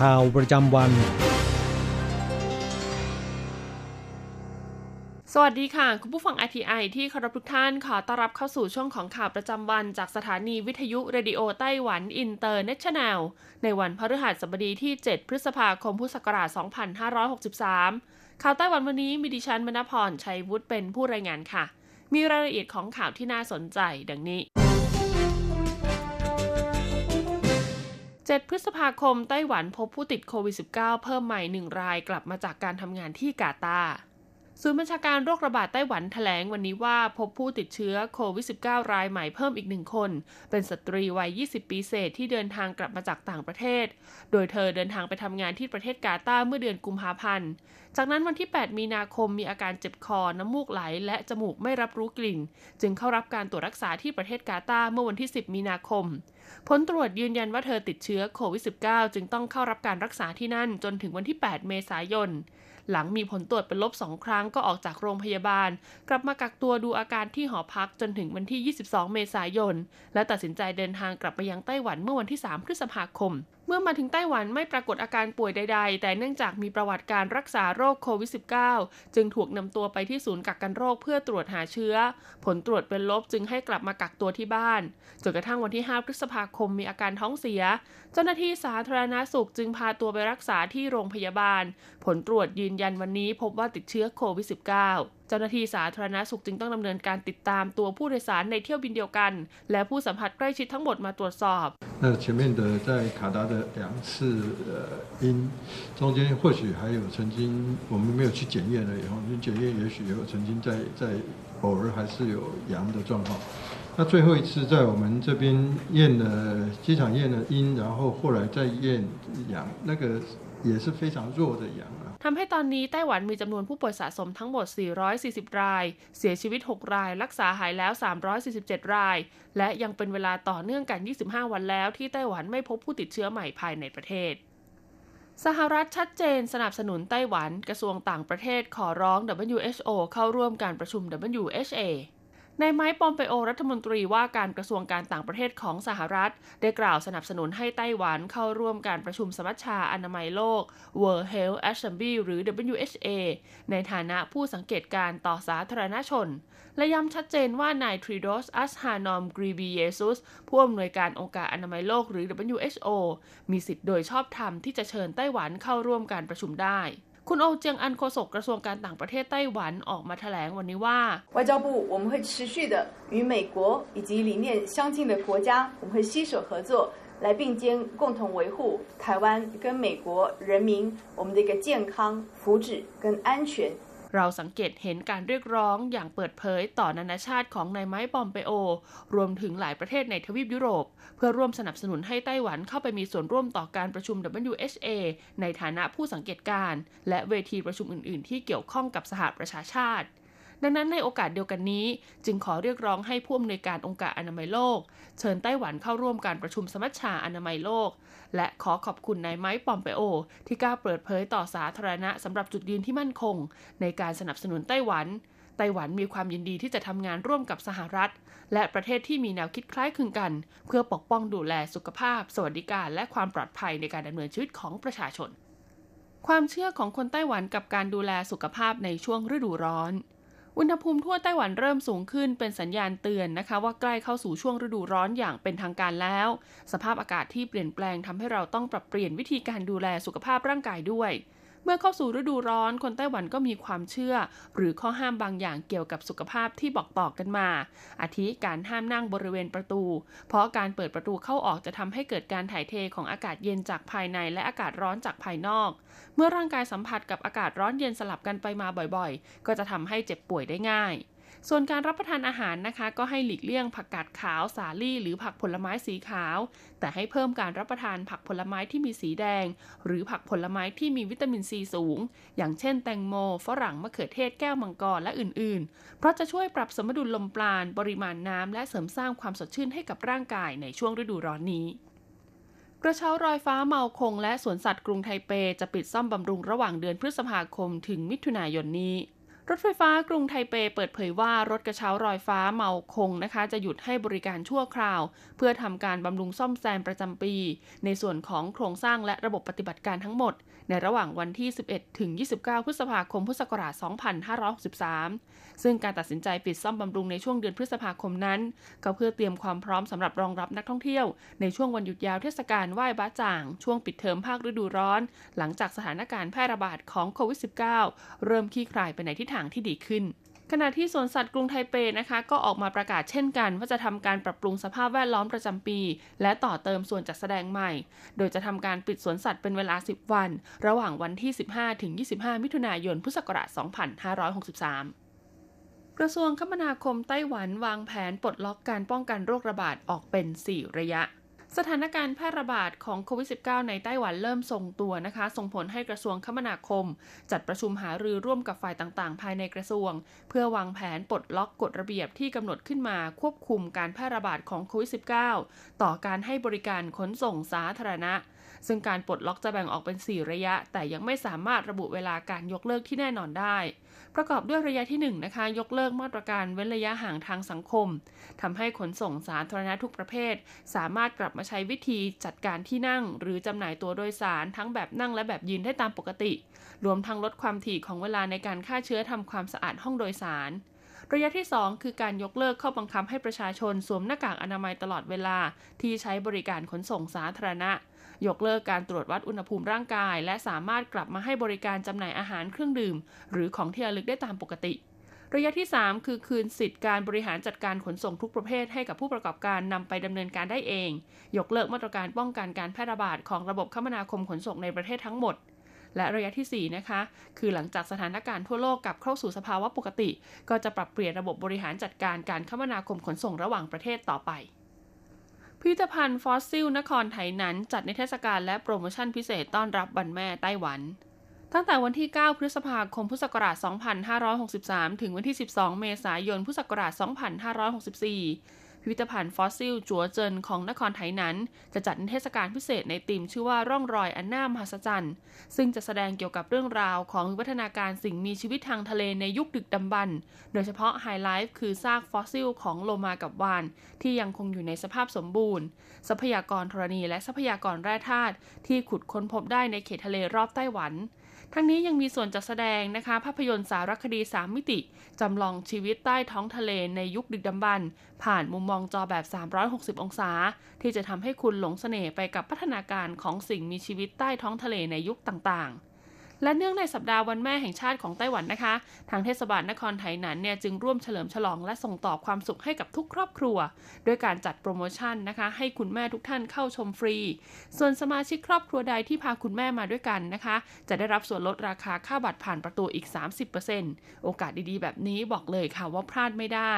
ข่าวประจำวัน สวัสดีค่ะ คุณผู้ฟัง RTI ที่เคารพทุกท่านขอต้อนรับเข้าสู่ช่วงของข่าวประจำวัน จากสถานีวิทยุ Radio Taiwan International ในวันพฤหัสบดีที่ 7 พฤษภาคมพุทธศักราช 2563 ข่าวไต้หวันวันนี้มีดิฉันมณพรชัยวุฒิเป็นผู้รายงานค่ะ มีรายละเอียดของข่าวที่น่าสนใจดังนี้ 7 พฤษภาคมไต้หวันพบผู้ติดโควิด -19 เพิ่มใหม่ 1 รายกลับมาจากการทำงานที่กาตาร์ ศูนย์บัญชาการโรคระบาดไต้หวันแถลงวันนี้ว่าพบผู้ติดเชื้อโควิด -19 รายใหม่เพิ่มอีกหนึ่งคน เป็นสตรีวัย 20 ปีเศษที่เดินทางกลับมาจากต่างประเทศ โดยเธอเดินทางไปทำงานที่ประเทศกาตาร์เมื่อเดือนกุมภาพันธ์ จากนั้นวันที่ 8 มีนาคมมีอาการเจ็บคอ น้ำมูกไหล และจมูกไม่รับรู้กลิ่น จึงเข้ารับการตรวจรักษาที่ประเทศกาตาร์เมื่อวันที่ 10 มีนาคม ผลตรวจยืนยันว่าเธอติดเชื้อโควิด -19 จึงต้องเข้ารับการรักษาที่นั่นจนถึงวันที่ 8 เมษายน หลังมีผลตรวจเป็นลบสองครั้งก็ออกจากโรงพยาบาล กลับมากักตัวดูอาการที่หอพักจนถึงวันที่ 22 เมษายน และตัดสินใจเดินทางกลับไปยังไต้หวันเมื่อวันที่ 3 พฤษภาคม เมื่อมาถึงไต้หวันไม่ปรากฏอาการป่วยใด ๆ แต่เนื่องจากมีประวัติการรักษาโรคโควิด -19 จึงถูกนำตัวไปที่ศูนย์กักกันโรคเพื่อตรวจหาเชื้อ ผลตรวจเป็นลบจึงให้กลับมากักตัวที่บ้าน จนกระทั่งวันที่ 5 พฤษภาคมมีอาการท้องเสีย เจ้าหน้าที่สาธารณาสุขจึงพาตัวไปรักษาที่โรงพยาบาล ผลตรวจยืนยันวันนี้พบว่าติดเชื้อโควิด -19 เจ้าหน้าที่สาธารณาสุขจึงต้องดำเนินการติดตามตัวผู้โดยสารในเที่ยวบินเดียวกัน และผู้สัมผัสใกล้ชิดทั้งหมดมาตรวจสอบ 那前面的在卡达的两次呃因，中间或许还有曾经我们没有去检验了以后，去检验也许有曾经在在偶尔还是有阳的状况。那最后一次在我们这边验了机场验了阴，然后后来再验阳，那个也是非常弱的阳啊。 ทำให้ตอนนี้ไต้หวันมีจำนวนผู้ป่วยสะสมทั้งหมด 440 ราย เสียชีวิต 6 ราย รักษาหายแล้ว 347 ราย และยังเป็นเวลาต่อเนื่องกัน 25 วันแล้วที่ไต้หวันไม่พบผู้ติดเชื้อใหม่ภายในประเทศสหรัฐชัดเจนสนับสนุนไต้หวันกระทรวงต่างประเทศขอร้อง WHO เข้าร่วมการประชุม WHA ในไม้ปอมเปโอรัฐมนตรีว่าการกระทรวงการต่างประเทศของสหรัฐ ได้กล่าวสนับสนุนให้ไต้หวันเข้าร่วมการประชุมสมัชชาอนามัยโลก World Health Assembly หรือ WHA ในฐานะผู้สังเกตการต่อสาธารณชน และย้ำชัดเจนว่านายทริโดสอัสฮานอมกรีบีเยซุสผู้อำนวยการองค์การอนามัยโลกหรือ WHO มีสิทธิ์โดยชอบธรรมที่จะเชิญไต้หวันเข้าร่วมการประชุมได้ คุณโอเจียงอันโฆษกกระทรวงการต่างประเทศไต้หวันออกมาแถลงวันนี้ว่า 外交部我们会持续的与美国以及理念相近的国家，我们会携手合作，来并肩共同维护台湾跟美国人民我们的一个健康、福祉跟安全。 เราสังเกตเห็นการเรียกร้องอย่างเปิดเผยต่อนานาชาติของนายไม้ปอมเปโอ รวมถึงหลายประเทศในทวีปยุโรป เพื่อร่วมสนับสนุนให้ไต้หวันเข้าไปมีส่วนร่วมต่อการประชุม WHA ในฐานะผู้สังเกตการณ์และเวทีประชุมอื่น ๆ ที่เกี่ยวข้องกับสหประชาชาติ ดังนั้นในโอกาสเดียวกันนี้ จึงขอเรียกร้องให้ผู้อำนวยการองค์การอนามัยโลก เชิญไต้หวันเข้าร่วมการประชุมสมัชชาอนามัยโลก และขอขอบคุณนายไม้ปอมเปโอ ที่กล้าเปิดเผยต่อสาธารณะสำหรับจุดยืนที่มั่นคง ในการสนับสนุนไต้หวันไต้หวันมีความยินดีที่จะทำงานร่วมกับสหรัฐ และประเทศที่มีแนวคิดคล้ายคลึงกัน เพื่อปกป้องดูแลสุขภาพ สวัสดิการ และความปลอดภัยในการดำเนินชีวิตของประชาชน ความเชื่อของคนไต้หวันกับการดูแลสุขภาพในช่วงฤดูร้อน อุณหภูมิทั่วไต้หวันเริ่มสูงขึ้นเป็นสัญญาณเตือนนะคะ ว่าใกล้เข้าสู่ช่วงฤดูร้อนอย่างเป็นทางการแล้ว สภาพอากาศที่เปลี่ยนแปลงทำให้เราต้องปรับเปลี่ยนวิธีการดูแลสุขภาพร่างกายด้วย เมื่อเข้าสู่ฤดูร้อนคนไต้หวันก็มีความเชื่อ หรือข้อห้ามบางอย่างเกี่ยวกับสุขภาพที่บอกต่อกันมา อาทิการห้ามนั่งบริเวณประตู เพราะการเปิดประตูเข้าออกจะทำให้เกิดการถ่ายเทของอากาศเย็นจากภายในและอากาศร้อนจากภายนอก เมื่อร่างกายสัมผัสกับอากาศร้อนเย็นสลับกันไปมาบ่อยๆ ก็จะทำให้เจ็บป่วยได้ง่าย ส่วนการรับประทานอาหารนะคะ ก็ให้หลีกเลี่ยงผักกาดขาวสาลี่ หรือผักผลไม้สีขาว แต่ให้เพิ่มการรับประทานผักผลไม้ที่มีสีแดง หรือผักผลไม้ที่มีวิตามินซีสูง อย่างเช่นแตงโม ฝรั่งมะเขือเทศแก้วมังกรและอื่นๆ เพราะจะช่วยปรับสมดุลลมปราณปริมาณน้ำและเสริมสร้างความสดชื่นให้กับร่างกายในช่วงฤดูร้อนนี้กระเช้ารอยฟ้าเมาคงและสวนสัตว์กรุงไทเป จะปิดซ่อมบำรุงระหว่างเดือนพฤษภาคมถึงมิถุนายนนี้ รถไฟฟ้ากรุงไทเปเปิดเผยว่ารถกระเช้ารอยฟ้าเมาคงนะคะ จะหยุดให้บริการชั่วคราว เพื่อทำการบำรุงซ่อมแซมประจำปี ในส่วนของโครงสร้างและระบบปฏิบัติการทั้งหมด ในระหว่างวันที่ 11 ถึง 29 พฤษภาคม พุทธศักราช 2563 ซึ่งการตัดสินใจปิดซ่อมบำรุงในช่วงเดือนพฤษภาคมนั้น ก็เพื่อเตรียมความพร้อมสำหรับรองรับนักท่องเที่ยว ในช่วงวันหยุดยาวเทศกาลไหว้บ้าจ่าง ช่วงปิดเทอมภาคฤดูร้อน หลังจากสถานการณ์แพร่ระบาดของโควิด -19 เริ่มคลี่คลายไปในทิศทางที่ดีขึ้น ขณะที่สวนสัตว์กรุงไทเปนะคะ ก็ออกมาประกาศเช่นกัน ว่าจะทำการปรับปรุงสภาพแวดล้อมประจำปี และต่อเติมส่วนจัดแสดงใหม่ โดยจะทำการปิดสวนสัตว์เป็นเวลา 10 วัน ระหว่างวันที่ 15ถึง25 มิถุนายน พุทธศักราช 2563กระทรวงคมนาคมไต้หวันวางแผนปลดล็อกการป้องกันโรคระบาดออกเป็น 4 ระยะ สถานการณ์แพร่ระบาดของโควิด -19 ในไต้หวันเริ่มทรงตัวนะคะ ส่งผลให้กระทรวงคมนาคม จัดประชุมหารือร่วมกับฝ่ายต่างๆ ภายในกระทรวง เพื่อวางแผนปลดล็อกกฎระเบียบที่กำหนดขึ้นมาควบคุมการแพร่ระบาดของโควิด -19 ต่อการให้บริการขนส่งสาธารณะ ซึ่งการปลดล็อกจะแบ่งออกเป็น 4 ระยะ แต่ยังไม่สามารถระบุเวลาการยกเลิกที่แน่นอนได้ ประกอบด้วยระยะที่1นนะคะยกเลิกมาตรการเว้นระยะห่างทางสังคมทำให้ขนส่งสาธารณะทุกประเภท สามารถกลับมาใช้วิธีจัดการที่นั่ง หรือจำหน่ายตัวโดยสารทั้งแบบนั่งและแบบยืนได้ตามปกติ รวมทั้งลดความถี่ของเวลาในการฆ่าเชื้อทำความสะอาดห้องโดยสารระยะที่ 2 คือการยกเลิกข้อบังคับให้ประชาชนสวมหน้ากากอนามัยตลอดเวลาที่ใช้บริการขนส่งสาธารณะ ยกเลิกการตรวจวัดอุณหภูมิร่างกาย และสามารถกลับมาให้บริการจำหน่ายอาหารเครื่องดื่ม หรือของที่ระลึกได้ตามปกติ ระยะที่ 3 คือคืนสิทธิ์การบริหารจัดการขนส่งทุกประเภทให้กับผู้ประกอบการนำไปดำเนินการได้เอง ยกเลิกมาตรการป้องกันการแพร่ระบาดของระบบคมนาคมขนส่งในประเทศทั้งหมดและระยะที่ 4 นะคะ คือหลังจากสถานการณ์ทั่วโลกกลับเข้าสู่สภาวะปกติ ก็จะปรับเปลี่ยนระบบบริหารจัดการการคมนาคมขนส่งระหว่างประเทศต่อไป พิพิธภัณฑ์ฟอสซิล นครไถหนัน จัดในเทศกาลและโปรโมชั่นพิเศษต้อนรับวันแม่ไต้หวัน ตั้งแต่วันที่ 9 พฤษภาคม พุทธศักราช 2563 ถึงวันที่ 12 เมษายน พุทธศักราช 2564 พิพิธภัณฑ์ฟอสซิล จัวเจินของนครไถหนันจะจัดเทศกาลพิเศษในธีมชื่อว่าร่องรอยอันน่ามหัศจรรย์ ซึ่งจะแสดงเกี่ยวกับเรื่องราวของวิวัฒนาการสิ่งมีชีวิตทางทะเลในยุคดึกดำบรรพ์โดยเฉพาะไฮไลท์คือซากฟอสซิลของโลมากับวาฬ ที่ยังคงอยู่ในสภาพสมบูรณ์ ทรัพยากรธรณีและทรัพยากรแร่ธาตุที่ขุดค้นพบได้ในเขตทะเลรอบไต้หวัน ทั้งนี้ยังมีส่วนจัดแสดงนะคะ ภาพยนตร์สารคดี 3 มิติ จำลองชีวิตใต้ท้องทะเลในยุคดึกดำบรรผ่านมุมมองจอแบบ 360 องศา ที่จะทำให้คุณหลงเสน่ห์ไปกับพัฒนาการของสิ่งมีชีวิตใต้ท้องทะเลในยุคต่างๆ และเนื่องในสัปดาห์วันแม่แห่งชาติของไต้หวันนะคะ ทางเทศบาลนครไทยนั้นเนี่ยจึงร่วมเฉลิมฉลองและส่งต่อความสุขให้กับทุกครอบครัว ด้วยการจัดโปรโมชั่นนะคะ ให้คุณแม่ทุกท่านเข้าชมฟรี ส่วนสมาชิกครอบครัวใดที่พาคุณแม่มาด้วยกันนะคะ จะได้รับส่วนลดราคาค่าบัตรผ่านประตูอีก 30%โอกาสดีๆ แบบนี้บอกเลยค่ะว่าพลาดไม่ได้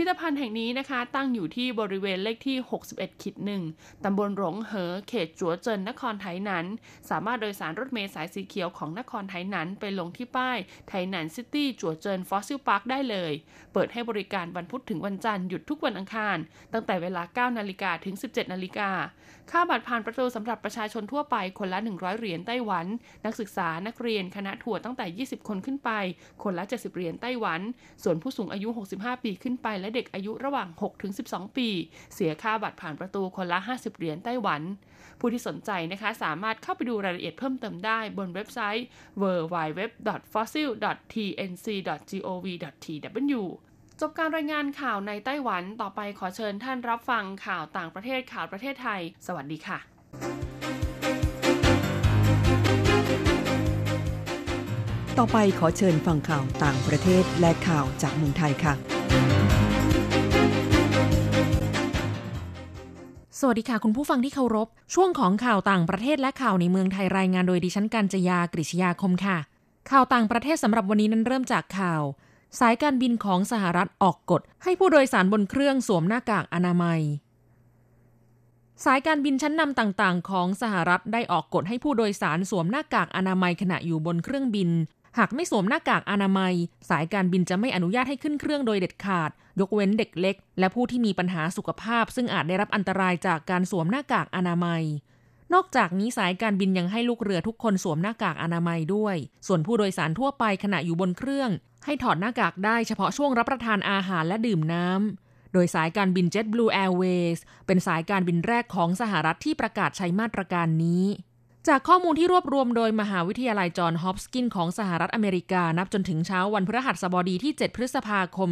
พิพิธภัณฑ์แห่งนี้นะคะ ตั้งอยู่ที่บริเวณเลขที่ 61ขิดหนึ่งตำบลหลงเหอ เขตจัวเจินนครไถหนันสามารถโดยสารรถเมล์สายสีเขียวของนครไถหนันไปลงที่ป้าย Tainan City Zuozhen Fossil Park ได้เลย เปิดให้บริการวันพุธถึงวันจันทร์หยุดทุกวันอังคาร ตั้งแต่เวลา 9 นาฬิกาถึง 17 นาฬิกา ค่าบัตรผ่านประตูสำหรับประชาชนทั่วไปคนละ 100 เหรียญไต้หวัน นักศึกษานักเรียนคณะทัวร์ตั้งแต่ 20 คนขึ้นไป คนละ 70 เหรียญไต้หวัน ส่วนผู้สูงอายุ 65 ปีขึ้นไปและเด็กอายุระหว่าง 6-12 ปี เสียค่าบัตรผ่านประตูคนละ 50 เหรียญไต้หวัน ผู้ที่สนใจนะคะสามารถเข้าไปดูรายละเอียดเพิ่มเติมได้บนเว็บไซต์ www.fossil.tnc.gov.tw จบการรายงานข่าวในไต้หวันต่อไปขอเชิญท่านรับฟังข่าวต่างประเทศข่าวประเทศไทย สวัสดีค่ะต่อไปขอเชิญฟังข่าวต่างประเทศและข่าวจากเมืองไทยค่ะ สวัสดีค่ะ คุณผู้ฟังที่เคารพ ช่วงของข่าวต่างประเทศและข่าวในเมืองไทยรายงานโดยดิฉันกัญจยากริชยาคมค่ะ ข่าวต่างประเทศสำหรับวันนี้นั้นเริ่มจากข่าว สายการบินของสหรัฐออกกฎ ให้ผู้โดยสารบนเครื่องสวมหน้ากากอนามัย สายการบินชั้นนำต่างๆ ของสหรัฐได้ออกกฎให้ผู้โดยสารสวมหน้ากากอนามัยขณะอยู่บนเครื่องบิน หากไม่สวมหน้ากากอนามัย สายการบินจะไม่อนุญาตให้ขึ้นเครื่องโดยเด็ดขาด ยกเว้นเด็กเล็ก และผู้ที่มีปัญหาสุขภาพ ซึ่งอาจได้รับอันตรายจากการสวมหน้ากากอนามัย นอกจากนี้สายการบินยังให้ลูกเรือทุกคนสวมหน้ากากอนามัยด้วย ส่วนผู้โดยสารทั่วไปขณะอยู่บนเครื่อง ให้ถอดหน้ากากได้เฉพาะช่วงรับประทานอาหารและดื่มน้ำโดยสายการบิน JetBlue Airways เป็นสายการบินแรกของสหรัฐที่ประกาศใช้มาตรการนี้ จากข้อมูลที่รวบรวมโดยมหาวิทยาลัยจอห์นฮอปกินของสหรัฐอเมริกา นับจนถึงเช้าวันพฤหัสบดีที่ 7 พฤษภาคม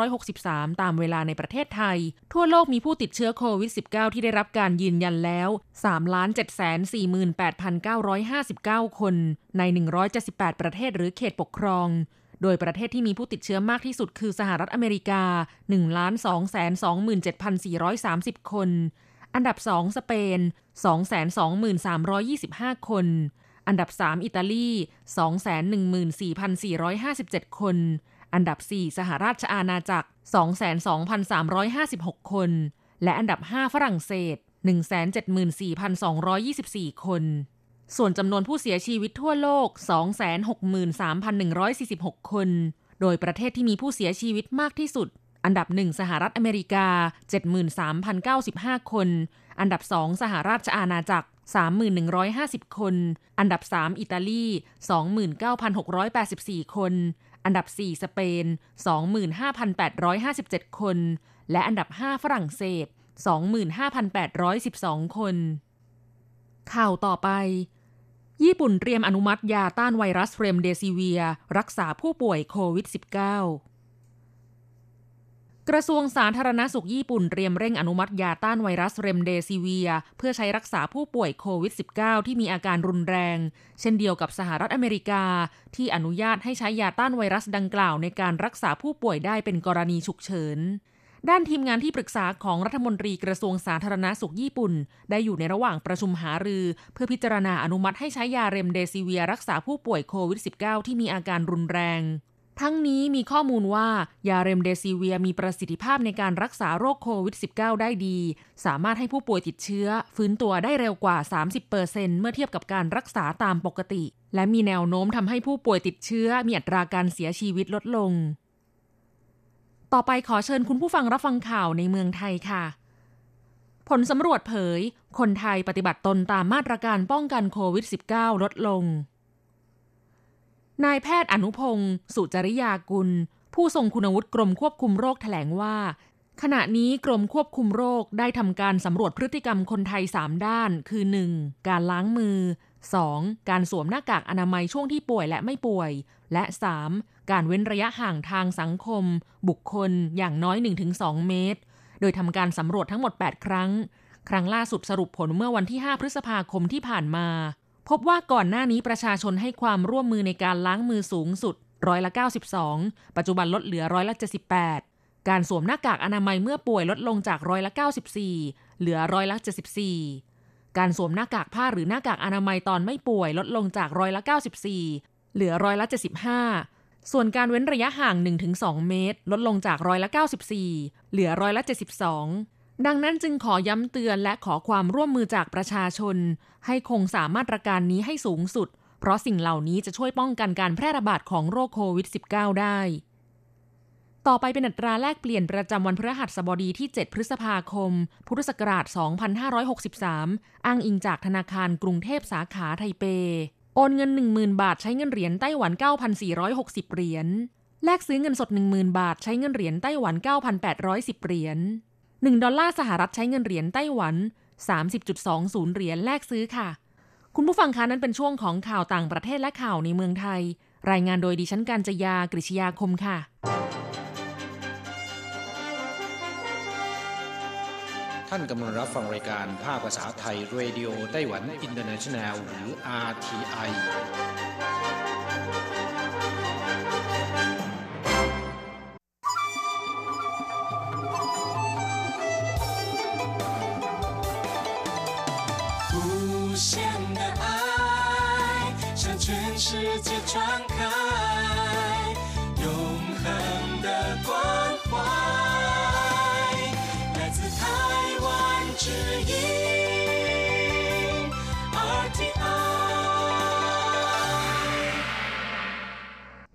2563 ตามเวลาในประเทศไทย ทั่วโลกมีผู้ติดเชื้อโควิด -19 ที่ได้รับการยืนยันแล้ว 3,748,959 คน ใน 178 ประเทศหรือเขตปกครองโดยประเทศที่มีผู้ติดเชื้อมากที่สุดคือสหรัฐอเมริกา 1,227,430 คน อันดับ 2 สเปน 223,325 คน อันดับ 3 อิตาลี 214,457 คน อันดับ 4 สหราชอาณาจักร 22,356 คน และอันดับ 5 ฝรั่งเศส 174,224 คน ส่วนจำนวนผู้เสียชีวิตทั่วโลก 263,146 คน โดยประเทศที่มีผู้เสียชีวิตมากที่สุด อันดับ 1 สหรัฐอเมริกา 73,095 คน อันดับ 2 สหราชอาณาจักร 3,150 คน อันดับ 3 อิตาลี 29,684 คน อันดับ 4 สเปน 25,857 คน และอันดับ 5 ฝรั่งเศส 25,812 คน ข่าวต่อไปญี่ปุ่นเตรียมอนุมัติยาต้านไวรัสเรมเดซิเวีย รักษาผู้ป่วยโควิด -19 กระทรวงสาธารณสุขญี่ปุ่นเตรียมเร่งอนุมัติยาต้านไวรัสเรมเดซิเวีย เพื่อใช้รักษาผู้ป่วยโควิด -19 ที่มีอาการรุนแรง เช่นเดียวกับสหรัฐอเมริกา ที่อนุญาตให้ใช้ยาต้านไวรัสดังกล่าวในการรักษาผู้ป่วยได้เป็นกรณีฉุกเฉิน ด้านทีมงานที่ปรึกษาของรัฐมนตรีกระทรวงสาธารณสุขญี่ปุ่น ได้อยู่ในระหว่างประชุมหารือ เพื่อพิจารณาอนุมัติให้ใช้ยาเรมเดซิเวีย รักษาผู้ป่วยโควิด -19 ที่มีอาการรุนแรง ทั้งนี้มีข้อมูลว่ายาเรมเดซิเวียมีประสิทธิภาพในการรักษาโรคโควิด -19 ได้ดี สามารถให้ผู้ป่วยติดเชื้อ ฟื้นตัวได้เร็วกว่า 30%เมื่อเทียบกับการรักษาตามปกติ และมีแนวโน้มทำให้ผู้ป่วยติดเชื้อ มีอัตราการเสียชีวิตลดลง ต่อไปขอเชิญคุณผู้ฟังรับฟังข่าวในเมืองไทยค่ะ ผลสำรวจเผย คนไทยปฏิบัติตนตามมาตรการป้องกันโควิด -19 ลดลง นายแพทย์อนุพงศ์สุจริยากุล ผู้ทรงคุณวุฒิกรมควบคุมโรคแถลงว่า ขณะนี้กรมควบคุมโรคได้ทำการสำรวจพฤติกรรมคนไทย 3 ด้าน คือ 1. การล้างมือ 2. การสวมหน้ากากอนามัยช่วงที่ป่วยและไม่ป่วย และ 3. การเว้นระยะห่างทางสังคม บุคคลอย่างน้อย 1-2 เมตร โดยทำการสำรวจทั้งหมด 8 ครั้ง ครั้งล่าสุดสรุปผลเมื่อวันที่ 5 พฤษภาคมที่ผ่านมา พบว่าก่อนหน้านี้ประชาชนให้ความร่วมมือในการล้างมือสูงสุดร้อยละ 92 ปัจจุบันลดเหลือร้อยละ 78 การสวมหน้ากากอนามัยเมื่อป่วยลดลงจากร้อยละ 94 เหลือร้อยละ 74 การสวมหน้ากากผ้าหรือหน้ากากอนามัยตอนไม่ป่วยลดลงจากร้อยละ 94 เหลือร้อยละ 75 ส่วนการเว้นระยะห่าง 1-2 เมตร ลดลงจากร้อยละ 94 เหลือร้อยละ 72 ดังนั้นจึงขอย้ำเตือนและขอความร่วมมือจากประชาชน ให้คงสามมาตรการนี้ให้สูงสุด เพราะสิ่งเหล่านี้จะช่วยป้องกันการแพร่ระบาดของโรคโควิด -19 ได้ ต่อไปเป็นอัตราแลกเปลี่ยนประจำวันพฤหัสบดีที่ 7 พฤษภาคม พุทธศักราช 2563 อ้างอิงจากธนาคารกรุงเทพสาขาไทเป โอนเงิน 10,000 บาทใช้เงินเหรียญไต้หวัน 9,460 เหรียญ แลกซื้อเงินสด 10,000 บาทใช้เงินเหรียญไต้หวัน 9,810 เหรียญ 1 ดอลลาร์สหรัฐใช้เงินเหรียญไต้หวัน 30.20 เหรียญแลกซื้อค่ะ คุณผู้ฟังคะนั้นเป็นช่วงของข่าวต่างประเทศและข่าวในเมืองไทย รายงานโดยดิฉันการจยากริชยาคมค่ะท่านกำลังรับฟังรายการภาคภาษาไทย Radio Taiwan International หรือ RTI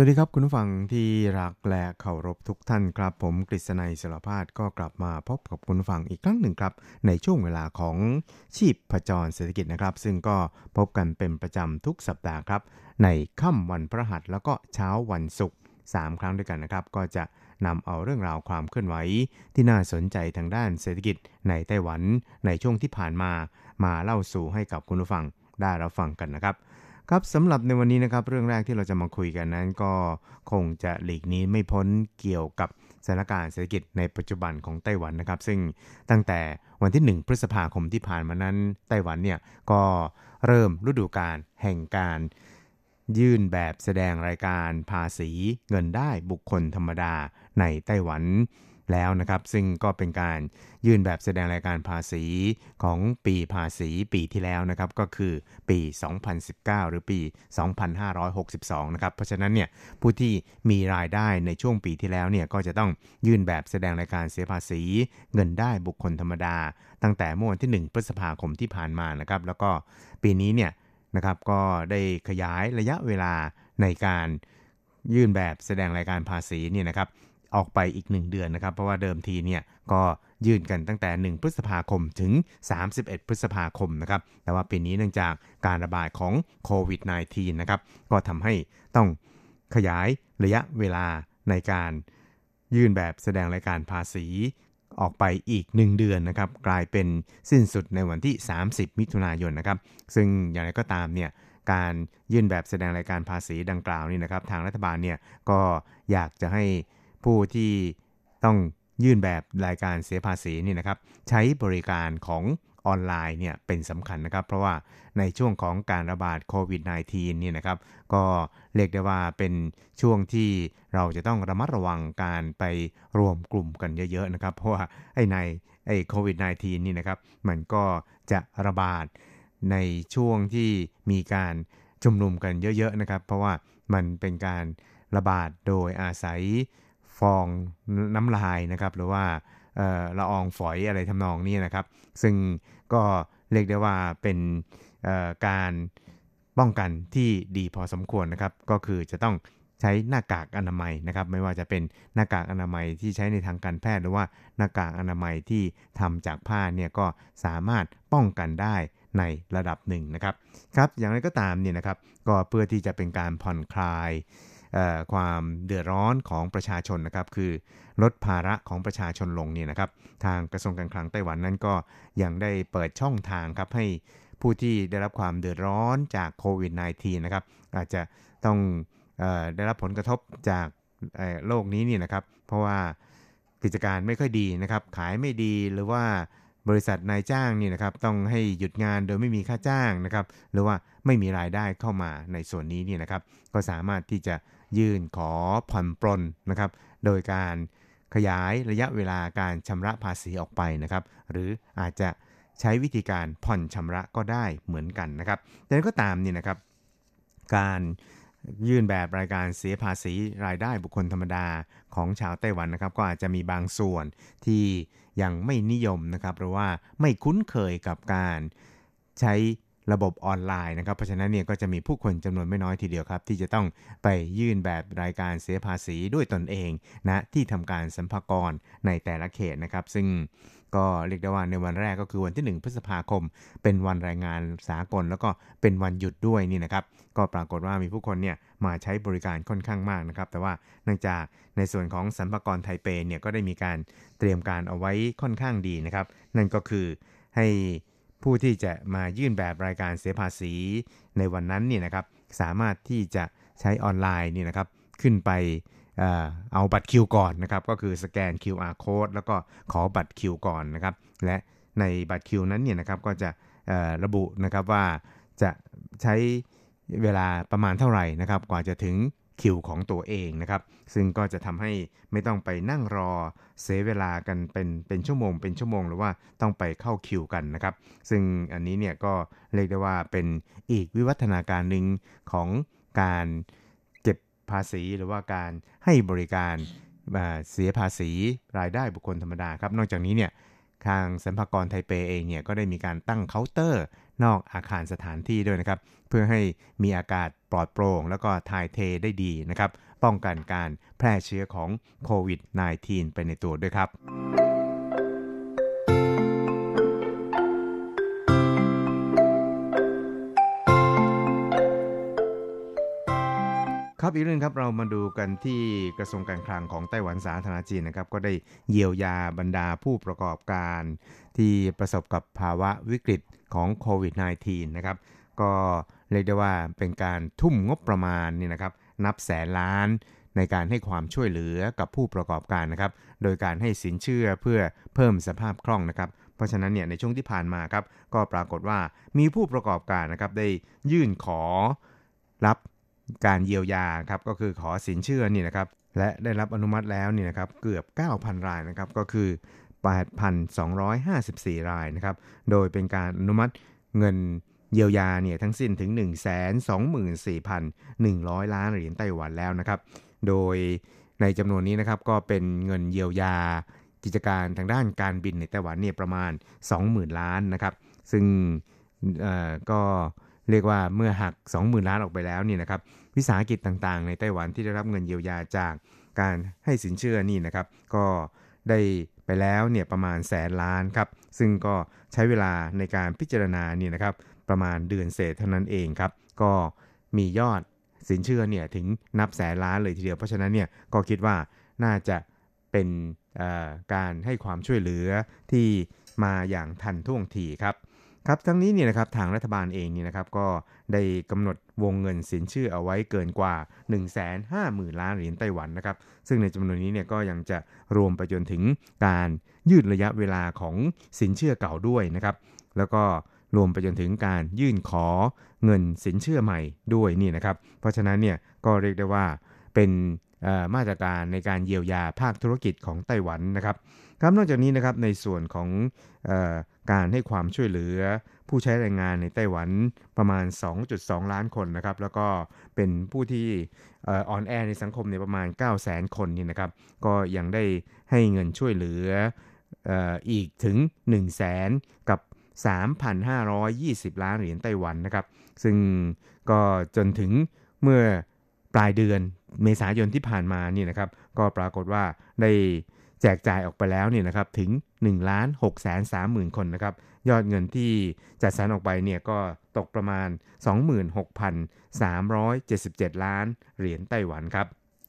สวัสดีครับคุณผู้ฟังที่รักและเคารพทุกท่านครับ ผมกฤษณัยสารพาดก็กลับมาพบกับคุณผู้ฟังอีกครั้งหนึ่งครับ ในช่วงเวลาของชีพผจรเศรษฐกิจนะครับ ซึ่งก็พบกันเป็นประจำทุกสัปดาห์ครับ ในค่ำวันพระหัสแล้วก็เช้าวันศุกร์3ครั้งด้วยกันนะครับ ก็จะนำเอาเรื่องราวความเคลื่อนไหวที่น่าสนใจทางด้านเศรษฐกิจในไต้หวันในช่วงที่ผ่านมา มาเล่าสู่ให้กับคุณผู้ฟังได้รับฟังกันนะครับ ครับสำหรับในวันนี้นะครับเรื่องแรกที่เราจะมาคุยกันนั้น ก็คงจะหลีกนี้ไม่พ้นเกี่ยวกับสถานการณ์เศรษฐกิจในปัจจุบันของไต้หวันนะครับ ซึ่งตั้งแต่วันที่ 1 พฤษภาคมที่ผ่านมานั้น ไต้หวันเนี่ยก็เริ่มฤดูกาลแห่งการยื่นแบบแสดงรายการภาษีเงินได้บุคคลธรรมดาในไต้หวัน แล้วนะครับ ซึ่งก็เป็นการยื่นแบบแสดงรายการภาษีของปีภาษีปีที่แล้วนะครับ ก็คือปี 2019 หรือปี 2562 นะครับ เพราะฉะนั้นเนี่ยผู้ที่มีรายได้ในช่วงปีที่แล้วเนี่ยก็จะต้องยื่นแบบแสดงรายการเสียภาษี เงินได้บุคคลธรรมดา ตั้งแต่เมื่อวันที่ 1 พฤษภาคมที่ผ่านมานะครับ แล้วก็ปีนี้เนี่ยนะครับก็ได้ขยายระยะเวลาในการยื่นแบบแสดงรายการภาษีเนี่ยนะครับ ออกไปอีก 1 เดือนนะครับ เพราะว่าเดิมทีเนี่ยก็ยื่นกันตั้งแต่ 1 พฤษภาคมถึง 31 พฤษภาคมนะครับ แต่ว่าปีนี้เนื่องจากการระบาดของโควิด -19 นะครับ ก็ทำให้ต้องขยายระยะเวลาในการยื่นแบบแสดงรายการภาษีออกไปอีก 1 เดือนนะครับ กลายเป็นสิ้นสุดในวันที่ 30 มิถุนายนนะครับ ซึ่งอย่างไรก็ตามเนี่ยการยื่นแบบแสดงรายการภาษีดังกล่าวนี่นะครับ ทางรัฐบาลเนี่ยก็อยากจะให้ ผู้ที่ต้องยื่นแบบรายการเสียภาษีนี่นะครับใช้บริการของออนไลน์เนี่ยเป็นสำคัญนะครับ เพราะว่าในช่วงของการระบาดโควิด -19 เนี่ยนะครับ ก็เรียกได้ว่าเป็นช่วงที่เราจะต้องระมัดระวังการไปรวมกลุ่มกันเยอะๆนะครับ เพราะว่าไอ้ในไอ้โควิด -19 นี่นะครับ มันก็จะระบาดในช่วงที่มีการชุมนุมกันเยอะๆนะครับ เพราะว่ามันเป็นการระบาดโดยอาศัย ฟองน้ำลายนะครับ หรือว่าละอองฝอยอะไรทำนองนี้นะครับ ซึ่งก็เรียกได้ว่าเป็นการป้องกันที่ดีพอสมควรนะครับ ก็คือจะต้องใช้หน้ากากอนามัยนะครับ ไม่ว่าจะเป็นหน้ากากอนามัยที่ใช้ในทางการแพทย์หรือว่าหน้ากากอนามัยที่ทำจากผ้าเนี่ยก็สามารถป้องกันได้ในระดับหนึ่งนะครับครับ อย่างไรก็ตามเนี่ยนะครับ ก็เพื่อที่จะเป็นการผ่อนคลาย ความเดือดร้อนของประชาชนนะครับ คือลดภาระของประชาชนลงเนี่ยนะครับ ทางกระทรวงการคลังไต้หวันนั้นก็ยังได้เปิดช่องทางครับให้ผู้ที่ได้รับความเดือดร้อนจากโควิด -19 นะครับ อาจจะต้องอได้รับผลกระทบจากโรคนี้เนี่ยนะครับ เพราะว่ากิจการไม่ค่อยดีนะครับ ขายไม่ดีหรือว่าบริษัทนายจ้างนี่นะครับต้องให้หยุดงานโดยไม่มีค่าจ้างนะครับ หรือว่าไม่มีรายได้เข้ามาในส่วนนี้เนี่ยนะครับ ก็สามารถที่จะ ยื่นขอผ่อนปลนนะครับโดยการขยายระยะเวลาการชำระภาษีออกไปนะครับ หรืออาจจะใช้วิธีการผ่อนชำระก็ได้เหมือนกันนะครับแต่ก็ตามนี่นะครับ การยื่นแบบรายการเสียภาษีรายได้บุคคลธรรมดาของชาวไต้หวันนะครับ ก็อาจจะมีบางส่วนที่ยังไม่นิยมนะครับ หรือว่าไม่คุ้นเคยกับการใช้ ระบบออนไลน์นะครับ เพราะฉะนั้นเนี่ยก็จะมีผู้คนจำนวนไม่น้อยทีเดียวครับ ที่จะต้องไปยื่นแบบรายการเสียภาษีด้วยตนเองนะที่ทำการสัมภากรในแต่ละเขตนะครับ ซึ่งก็เรียกได้ว่าในวันแรกก็คือวันที่ 1 พฤษภาคม เป็นวันแรงงานสากล แล้วก็เป็นวันหยุดด้วยนี่นะครับ ก็ปรากฏว่ามีผู้คนเนี่ยมาใช้บริการค่อนข้างมากนะครับ แต่ว่าเนื่องจากในส่วนของสัมภากรไทเปเนี่ยก็ได้มีการเตรียมการเอาไว้ค่อนข้างดีนะครับ นั่นก็คือให้ ผู้ที่จะมายื่นแบบรายการเสียภาษีในวันนั้นเนี่ยนะครับสามารถที่จะใช้ออนไลน์นี่นะครับขึ้นไปเอาบัตรคิวก่อนนะครับก็คือสแกน QR code แล้วก็ขอบัตรคิวก่อนนะครับและในบัตรคิวนั้นเนี่ยนะครับก็จะระบุนะครับว่าจะใช้เวลาประมาณเท่าไหร่นะครับกว่าจะถึง คิวของตัวเองนะครับ ซึ่งก็จะทำให้ไม่ต้องไปนั่งรอเสียเวลากันเป็นเป็นชั่วโมง เป็นชั่วโมงหรือว่าต้องไปเข้าคิวกันนะครับ ซึ่งอันนี้เนี่ยก็เรียกได้ว่าเป็นอีกวิวัฒนาการหนึ่งของการเก็บภาษีหรือว่าการให้บริการเสียภาษีรายได้บุคคลธรรมดาครับ นอกจากนี้เนี่ยทางสัมภากรไทเปเองเนี่ยก็ได้มีการตั้งเคาน์เตอร์ นอกอาคารสถานที่ด้วยนะครับ เพื่อให้มีอากาศปลอดโปร่ง แล้วก็ถ่ายเทได้ดีนะครับ ป้องกันการแพร่เชื้อของโควิด -19 ไปในตัวด้วยครับครับอีกเรื่องครับเรามาดูกันที่กระทรวงการคลังของไต้หวันสาธารณจีนนะครับ ก็ได้เยียวยาบรรดาผู้ประกอบการ ที่ประสบกับภาวะวิกฤต ของโควิด -19 นะครับก็เรียกได้ว่าเป็นการทุ่มงบประมาณนี่นะครับนับแสนล้านในการให้ความช่วยเหลือกับผู้ประกอบการนะครับ โดยการให้สินเชื่อเพื่อเพิ่มสภาพคล่องนะครับ เพราะฉะนั้นเนี่ยในช่วงที่ผ่านมาครับ ก็ปรากฏว่ามีผู้ประกอบการนะครับได้ยื่นขอรับการเยียวยาครับก็คือขอสินเชื่อนี่นะครับ และได้รับอนุมัติแล้วนี่นะครับเกือบ 9,000 รายนะครับก็คือ 8,254 รายนะครับ โดยเป็นการอนุมัติเงินเยียวยาเนี่ยทั้งสิ้นถึง 124,100 ล้านเหรียญไต้หวันแล้วนะครับ โดยในจำนวนนี้นะครับก็เป็นเงินเยียวยากิจการทางด้านการบินในไต้หวันเนี่ยประมาณ 20,000 ล้านนะครับ ซึ่งเอ่อก็เรียกว่าเมื่อหัก 20,000 ล้านออกไปแล้วนี่นะครับวิสาหกิจต่างๆ ในไต้หวันที่ได้รับเงินเยียวยาจากการให้สินเชื่อนี่นะครับ ก็ ได้ไปแล้วเนี่ยประมาณแสนล้านครับซึ่งก็ใช้เวลาในการพิจารณาเนี่ยนะครับประมาณเดือนเศษเท่านั้นเองครับก็มียอดสินเชื่อเนี่ยถึงนับแสนล้านเลยทีเดียวเพราะฉะนั้นเนี่ยก็คิดว่าน่าจะเป็นการให้ความช่วยเหลือที่มาอย่างทันท่วงทีครับ ครับทั้งนี้เนี่ยนะครับทางรัฐบาลเองเนี่ยนะครับก็ได้กำหนดวงเงินสินเชื่อเอาไว้เกินกว่า 1 5 0 0 0 0 ล้านเหรียญไต้หวันนะครับ ซึ่งในจำนวนนี้เนี่ยก็ยังจะรวมไปจนถึงการยืดระยะเวลาของสินเชื่อเก่าด้วยนะครับ แล้วก็รวมไปจนถึงการยื่นขอเงินสินเชื่อใหม่ด้วยนี่นะครับ เพราะฉะนั้นเนี่ยก็เรียกได้ว่าเป็นมาตรการในการเยียวยาภาคธุรกิจของไต้หวันนะครับ ครับนอกจากนี้นะครับในส่วนของออการให้ความช่วยเหลือ ผู้ใช้แรงงานในไต้หวันประมาณ 2.2 ล้านคนนะครับ แล้วก็เป็นผู้ที่อออนแอในสังคมในประมาณ 9 0 0 0 0 คนนี่นะครับ ก็ยังได้ให้เงินช่วยเหลืออออีกถึง 1 0 0 0 0แสนกับ 3,520 ล้านเหรียญไต้หวันนะครับ ซึ่งก็จนถึงเมื่อปลายเดือนเมษายนที่ผ่านมานี่นะครับ ก็ปรากฏว่าได้ แจกจ่ายออกไปแล้วเนี่ยนะครับถึง1ล้าน6แสน3หมื่นคนนะครับยอดเงินที่จัดสรรออกไปเนี่ยก็ตกประมาณ 26,377 ล้านเหรียญไต้หวันครับ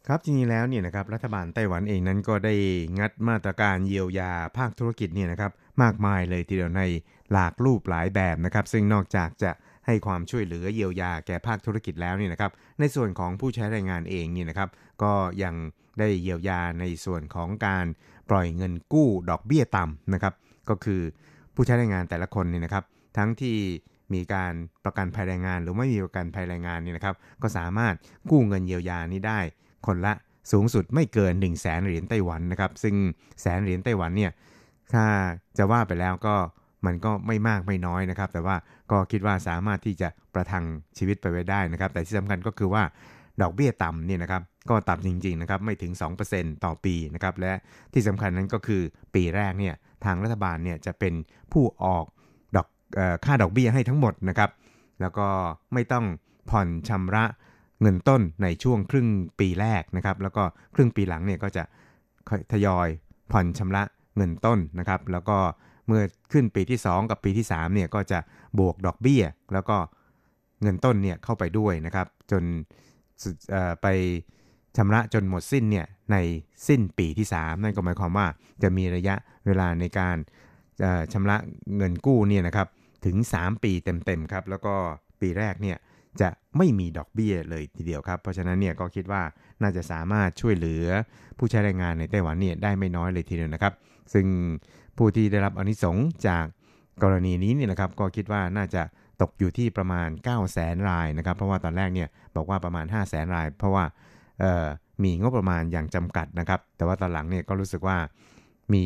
ครับจริงๆแล้วเนี่ยนะครับรัฐบาลไต้หวันเองนั้นก็ได้งัดมาตรการเยียวยาภาคธุรกิจเนี่ยนะครับมากมายเลยทีเดียวในหลากรูปหลายแบบนะครับ ซึ่งนอกจากจะ ให้ความช่วยเหลือเยียวยาแก่ภาคธุรกิจแล้วนี่นะครับ ในส่วนของผู้ใช้แรงงานเองนี่นะครับ ก็ยังได้เยียวยาในส่วนของการปล่อยเงินกู้ดอกเบี้ยต่ำนะครับ ก็คือผู้ใช้แรงงานแต่ละคนนี่นะครับ ทั้งที่มีการประกันภัยแรงงาน หรือไม่มีประกันภัยแรงงานนี่นะครับ ก็สามารถกู้เงินเยียวยานี้ได้ คนละสูงสุดไม่เกิน 1 0 0 0 0แสนเหรียญไต้หวันนะครับ ซึ่งแสนเหรียญไต้หวันเนี่ยถ้าจะว่าไปแล้วก็ มันก็ไม่มากไม่น้อยนะครับ แต่ว่าก็คิดว่าสามารถที่จะประทังชีวิตไปไว้ได้นะครับ แต่ที่สำคัญก็คือว่าดอกเบี้ยต่ำเนี่ยนะครับก็ต่ำจริงๆนะครับไม่ถึง 2%ต่อปีนะครับและที่สำคัญนั้นก็คือปีแรกเนี่ยทางรัฐบาลเนี่ยจะเป็นผู้ออกดอกออค่าดอกเบี้ยให้ทั้งหมดนะครับแล้วก็ไม่ต้องผ่อนชำระเงินต้นในช่วงครึ่งปีแรกนะครับแล้วก็ครึ่งปีหลังเนี่ยก็จะทยอยผ่อนชำระเงินต้นนะครับแล้วก็ เมื่อขึ้นปีที่ 2 กับปีที่3เนี่ยก็จะบวกดอกเบี้ย แล้วก็เงินต้นเนี่ยเข้าไปด้วยนะครับ จนไปชำระจนหมดสิ้นเนี่ยในสิ้นปีที่ 3 นั่นก็หมายความว่าจะมีระยะเวลาในการชำระเงินกู้เนี่ยนะครับถึง 3 ปีเต็มๆครับ แล้วก็ปีแรกเนี่ยจะไม่มีดอกเบี้ยเลยทีเดียวครับ เพราะฉะนั้นเนี่ยก็คิดว่าน่าจะสามารถช่วยเหลือผู้ใช้แรงงานในไต้หวันเนี่ยได้ไม่น้อยเลยทีเดียวนะครับ ซึ่ง ผู้ที่ได้รับอนิสงจากกรณีนี้เนี่ยนะครับก็คิดว่าน่าจะตกอยู่ที่ประมาณ 9 0 0แสนรายนะครับ เพราะว่าตอนแรกเนี่ยบอกว่าประมาณ 5 0 0แสนราย เพราะว่ามีงบประมาณอย่างจำกัดนะครับ แต่ว่าตอนหลังเนี่ยก็รู้สึกว่ามี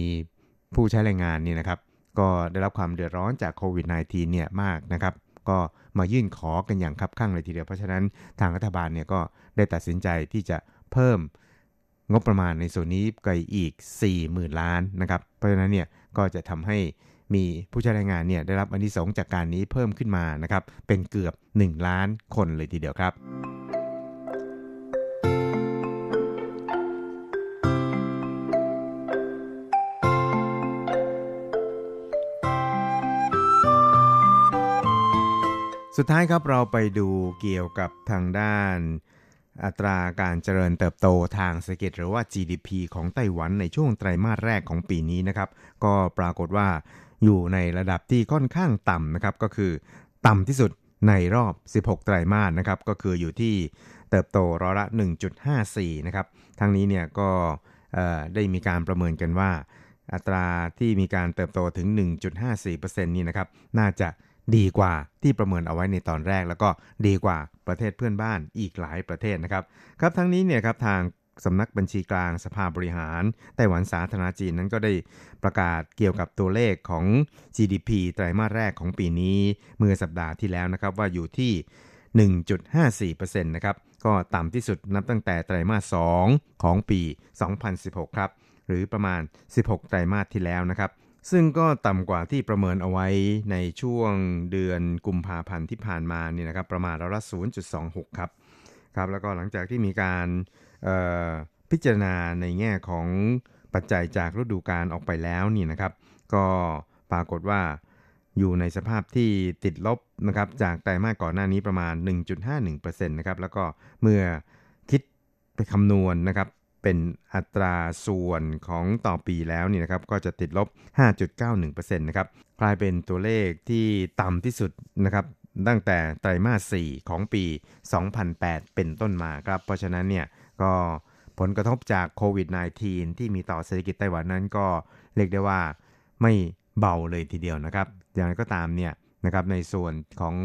ผู้ใช้แรงงานนี่นะครับ ก็ได้รับความเดือดร้อนจากโควิด -19 เนี่ยมากนะครับ ก็มายื่นขอกันอย่างคับข้างเลยทีเดียว เพราะฉะนั้นทางรัฐบาลเนี่ยก็ได้ตัดสินใจที่จะเพิ่มงบประมาณในส่วนนี้ไปอีก 40,000 ล้านนะครับ เพราะฉะนั้นเนี่ย ก็จะทำให้มีผู้ใช้แรงงานเนี่ยได้รับอนิสงจากการนี้เพิ่มขึ้นมานะครับเป็นเกือบ 1 ล้านคนเลยทีเดียวครับสุดท้ายครับเราไปดูเกี่ยวกับทางด้าน อัตราการเจริญเติบโตทางเศรษฐกิจหรือว่า GDP ของไต้หวันในช่วงไตรมาสแรกของปีนี้นะครับ ก็ปรากฏว่าอยู่ในระดับที่ค่อนข้างต่ำนะครับ ก็คือต่ำที่สุดในรอบ 16 ไตรมาสนะครับ ก็คืออยู่ที่เติบโตร้อยละ 1.54 นะครับ ทั้งนี้เนี่ยก็ได้มีการประเมินกันว่า อัตราที่มีการเติบโตถึง 1.54%นี่นะครับ น่าจะ ดีกว่าที่ประเมินเอาไว้ในตอนแรก แล้วก็ดีกว่าประเทศเพื่อนบ้านอีกหลายประเทศนะครับ ครับทั้งนี้เนี่ยครับทางสำนักบัญชีกลางสภาบริหารไต้หวันสาธารณจีนนั้นก็ได้ประกาศเกี่ยวกับตัวเลขของ GDP ไตรมาสแรกของปีนี้ เมื่อสัปดาห์ที่แล้วนะครับว่าอยู่ที่1.54%นะครับ ก็ต่ำที่สุดนับตั้งแต่ไตรมาส 2 ของปี 2016 ครับ หรือประมาณ 16 ไตรมาสที่แล้วนะครับ ซึ่งก็ต่ำกว่าที่ประเมินเอาไว้ในช่วงเดือนกุมภาพันธ์ที่ผ่านมาเนี่ยนะครับประมาณร้อยละ0.26 ครับครับ แล้วก็หลังจากที่มีการพิจารณาในแง่ของปัจจัยจากฤดูกาลออกไปแล้วนี่นะครับ ก็ปรากฏว่าอยู่ในสภาพที่ติดลบนะครับจากไตรมาสก่อนหน้านี้ประมาณ 1.51%นะครับแล้วก็เมื่อคิดไปคำนวณนนะครับ เป็นอัตราส่วนของต่อปีแล้วนี่นะครับก็จะติดลบ 5.91%นะครับกลายเป็นตัวเลขที่ต่ำที่สุดนะครับตั้งแต่ไตรมาส 4 ของปี 2008 เป็นต้นมาครับ เพราะฉะนั้นเนี่ยก็ผลกระทบจากโควิด -19 ที่มีต่อเศรษฐกิจไต้หวันนั้นก็เรียกได้ว่าไม่เบาเลยทีเดียวนะครับ อย่างไรก็ตามเนี่ยนะครับในส่วนของ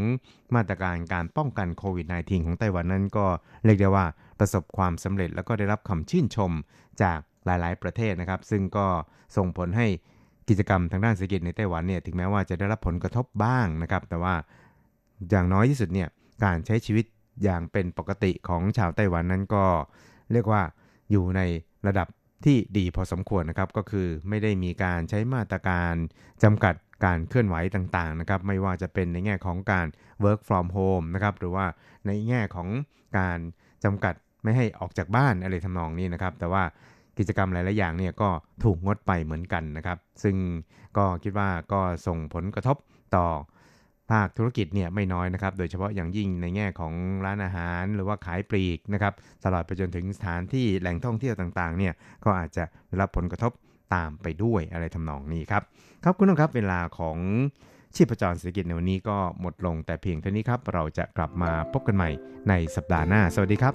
มาตรการการป้องกันโควิด -19 ของไต้หวันนั้นก็เรียกได้ว่า ประสบความสำเร็จแล้วก็ได้รับคำชื่นชมจากหลาย ๆ ประเทศนะครับ ซึ่งก็ส่งผลให้กิจกรรมทางด้านเศรษฐกิจในไต้หวันเนี่ยถึงแม้ว่าจะได้รับผลกระทบบ้างนะครับ แต่ว่าอย่างน้อยที่สุดเนี่ยการใช้ชีวิตอย่างเป็นปกติของชาวไต้หวันนั้นก็ เรียกว่าอยู่ในระดับที่ดีพอสมควรนะครับ ก็คือไม่ได้มีการใช้มาตรการจำกัดการเคลื่อนไหวต่างๆนะครับ ไม่ว่าจะเป็นในแง่ของการ work from home นะครับหรือว่าในแง่ของการจำกัด ไม่ให้ออกจากบ้านอะไรทำนองนี้นะครับ แต่ว่ากิจกรรมหลายๆอย่างเนี่ยก็ถูกงดไปเหมือนกันนะครับ ซึ่งก็คิดว่าก็ส่งผลกระทบต่อภาคธุรกิจเนี่ยไม่น้อยนะครับ โดยเฉพาะอย่างยิ่งในแง่ของร้านอาหารหรือว่าขายปลีกนะครับ ตลอดไปจนถึงสถานที่แหล่งท่องเที่ยวต่างๆ เนี่ยก็อาจจะได้รับผลกระทบตามไปด้วยอะไรทำนองนี้ครับ ครับคุณผู้ชมครับเวลาของ ชีพจรเศรษฐกิจในวันนี้ก็หมดลงแต่เพียงเท่านี้ครับ เราจะกลับมาพบกันใหม่ในสัปดาห์หน้า สวัสดีครับ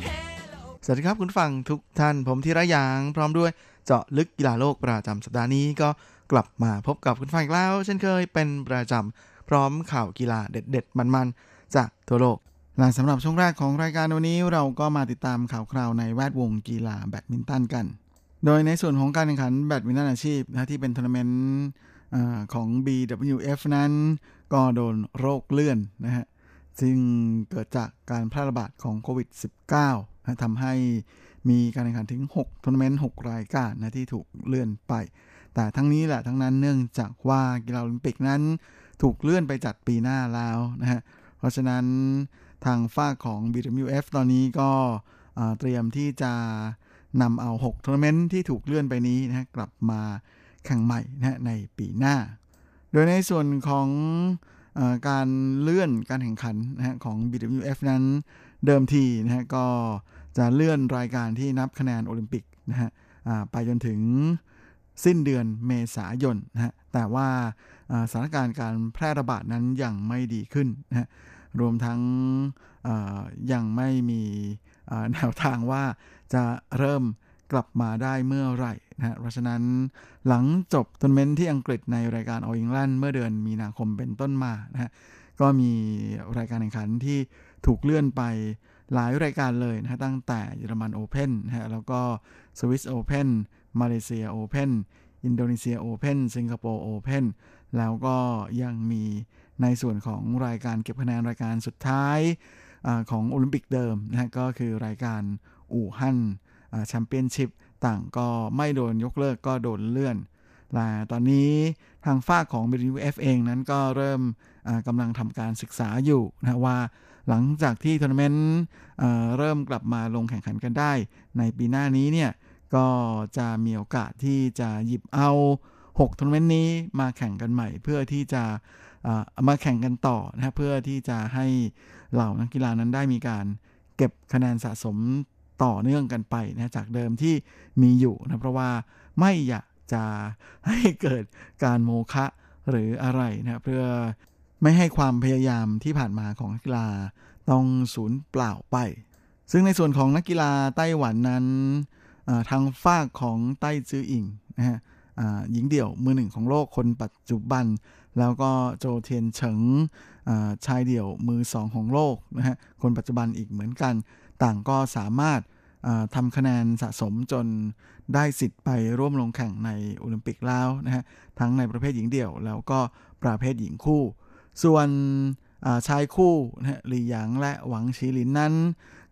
สวัสดีครับคุณฟังทุกท่านผมธีระยาง พร้อมด้วยเจาะลึกกีฬาโลกประจำสัปดาห์นี้ก็กลับมาพบกับคุณฟังอีกแล้ว เช่นเคยเป็นประจำพร้อมข่าวกีฬาเด็ด ๆ มันๆ จากทั่วโลกและสำหรับช่วงแรกของรายการวันนี้เราก็มาติดตามข่าวคราวในแวดวงกีฬาแบดมินตันกัน โดยในส่วนของการแข่งขันแบดมินตันอาชีพนะที่เป็นทัวร์นาเมนต์ของ BWF นั้นก็โดนโรคเลื่อนนะฮะซึ่งเกิดจากการแพร่ระบาดของโควิด -19 ทำให้มีการแข่งขันถึง6ทัวร์นาเมนต์6รายการนะที่ถูกเลื่อนไป แต่ทั้งนี้และทั้งนั้นเนื่องจากว่ากีฬาโอลิมปิกนั้นถูกเลื่อนไปจัดปีหน้าแล้วนะฮะ เพราะฉะนั้นทางฝ่ายของ BWF ตอนนี้ก็เตรียมที่จะนำเอา 6ทัวร์นาเมนต์ที่ถูกเลื่อนไปนี้นะกลับมาแข่งใหม่นะในปีหน้า โดยในส่วนของอการเลื่อนการแข่งขันนะของ BWF นั้น เดิมทีนะฮะก็จะเลื่อนรายการที่นับคะแนนโอลิมปิกนะฮะไปจนถึงสิ้นเดือนเมษายนนะฮะแต่ว่าสถานการณ์การแพร่ระบาดนั้นยังไม่ดีขึ้นนะฮะรวมทั้งยังไม่มีแนวทางว่าจะเริ่มกลับมาได้เมื่อไหร่นะเพราะฉะนั้นหลังจบทัวร์นาเมนต์ที่อังกฤษในรายการออลอิงแลนด์เมื่อเดือนมีนาคมเป็นต้นมานะฮะก็มีรายการแข่งขันที่ ถูกเลื่อนไปหลายรายการเลยนะตั้งแต่เยอรมันโอเพนนะฮะแล้วก็สวิสโอเพนมาเลเซียโอเพนอินโดนีเซียโอเพนสิงคโปร์โอเพนแล้วก็ยังมีในส่วนของรายการเก็บคะแนนรายการสุดท้ายอของโอลิมปิกเดิมนะก็คือรายการอู่ฮั่นแชมเปี้ยนชิพต่างก็ไม่โดนยกเลิกก็โดนเลื่อนและตอนนี้ทางฝ่ายของ BWF เองนั้นก็เริ่มกำลังทำการศึกษาอยู่นะว่า หลังจากที่ทัวร์นาเมนต์เริ่มกลับมาลงแข่งขันกันได้ ในปีหน้านี้เนี่ยก็จะมีโอกาสที่จะหยิบเอา6ทัวร์นาเมนต์นี้มาแข่งกันใหม่ เพื่อที่จะมาแข่งกันต่อนะเพื่อที่จะให้เหล่านักกีฬานั้นได้มีการเก็บคะแนนสะสมต่อเนื่องกันไปนะจากเดิมที่มีอยู่นะเพราะว่าไม่อยากจะให้เกิดการโมฆะหรืออะไรนะเพื่อ ไม่ให้ความพยายามที่ผ่านมาของนักกีฬาต้องสูญเปล่าไป ซึ่งในส่วนของนักกีฬาไต้หวันนั้นทางฝากของไต้จื้ออิงนะฮะหญิงเดี่ยวมือหนึ่งของโลกคนปัจจุบัน แล้วก็โจเทียนเฉิงชายเดี่ยวมือสองของโลกนะฮะคนปัจจุบันอีกเหมือนกัน ต่างก็สามารถทำคะแนนสะสมจนได้สิทธิ์ไปร่วมลงแข่งในโอลิมปิกแล้วนะฮะทั้งในประเภทหญิงเดี่ยว แล้วก็ประเภทหญิงคู่ ส่วนชายคู่นะฮะหลี่หยางและหวังชีหลินนั้น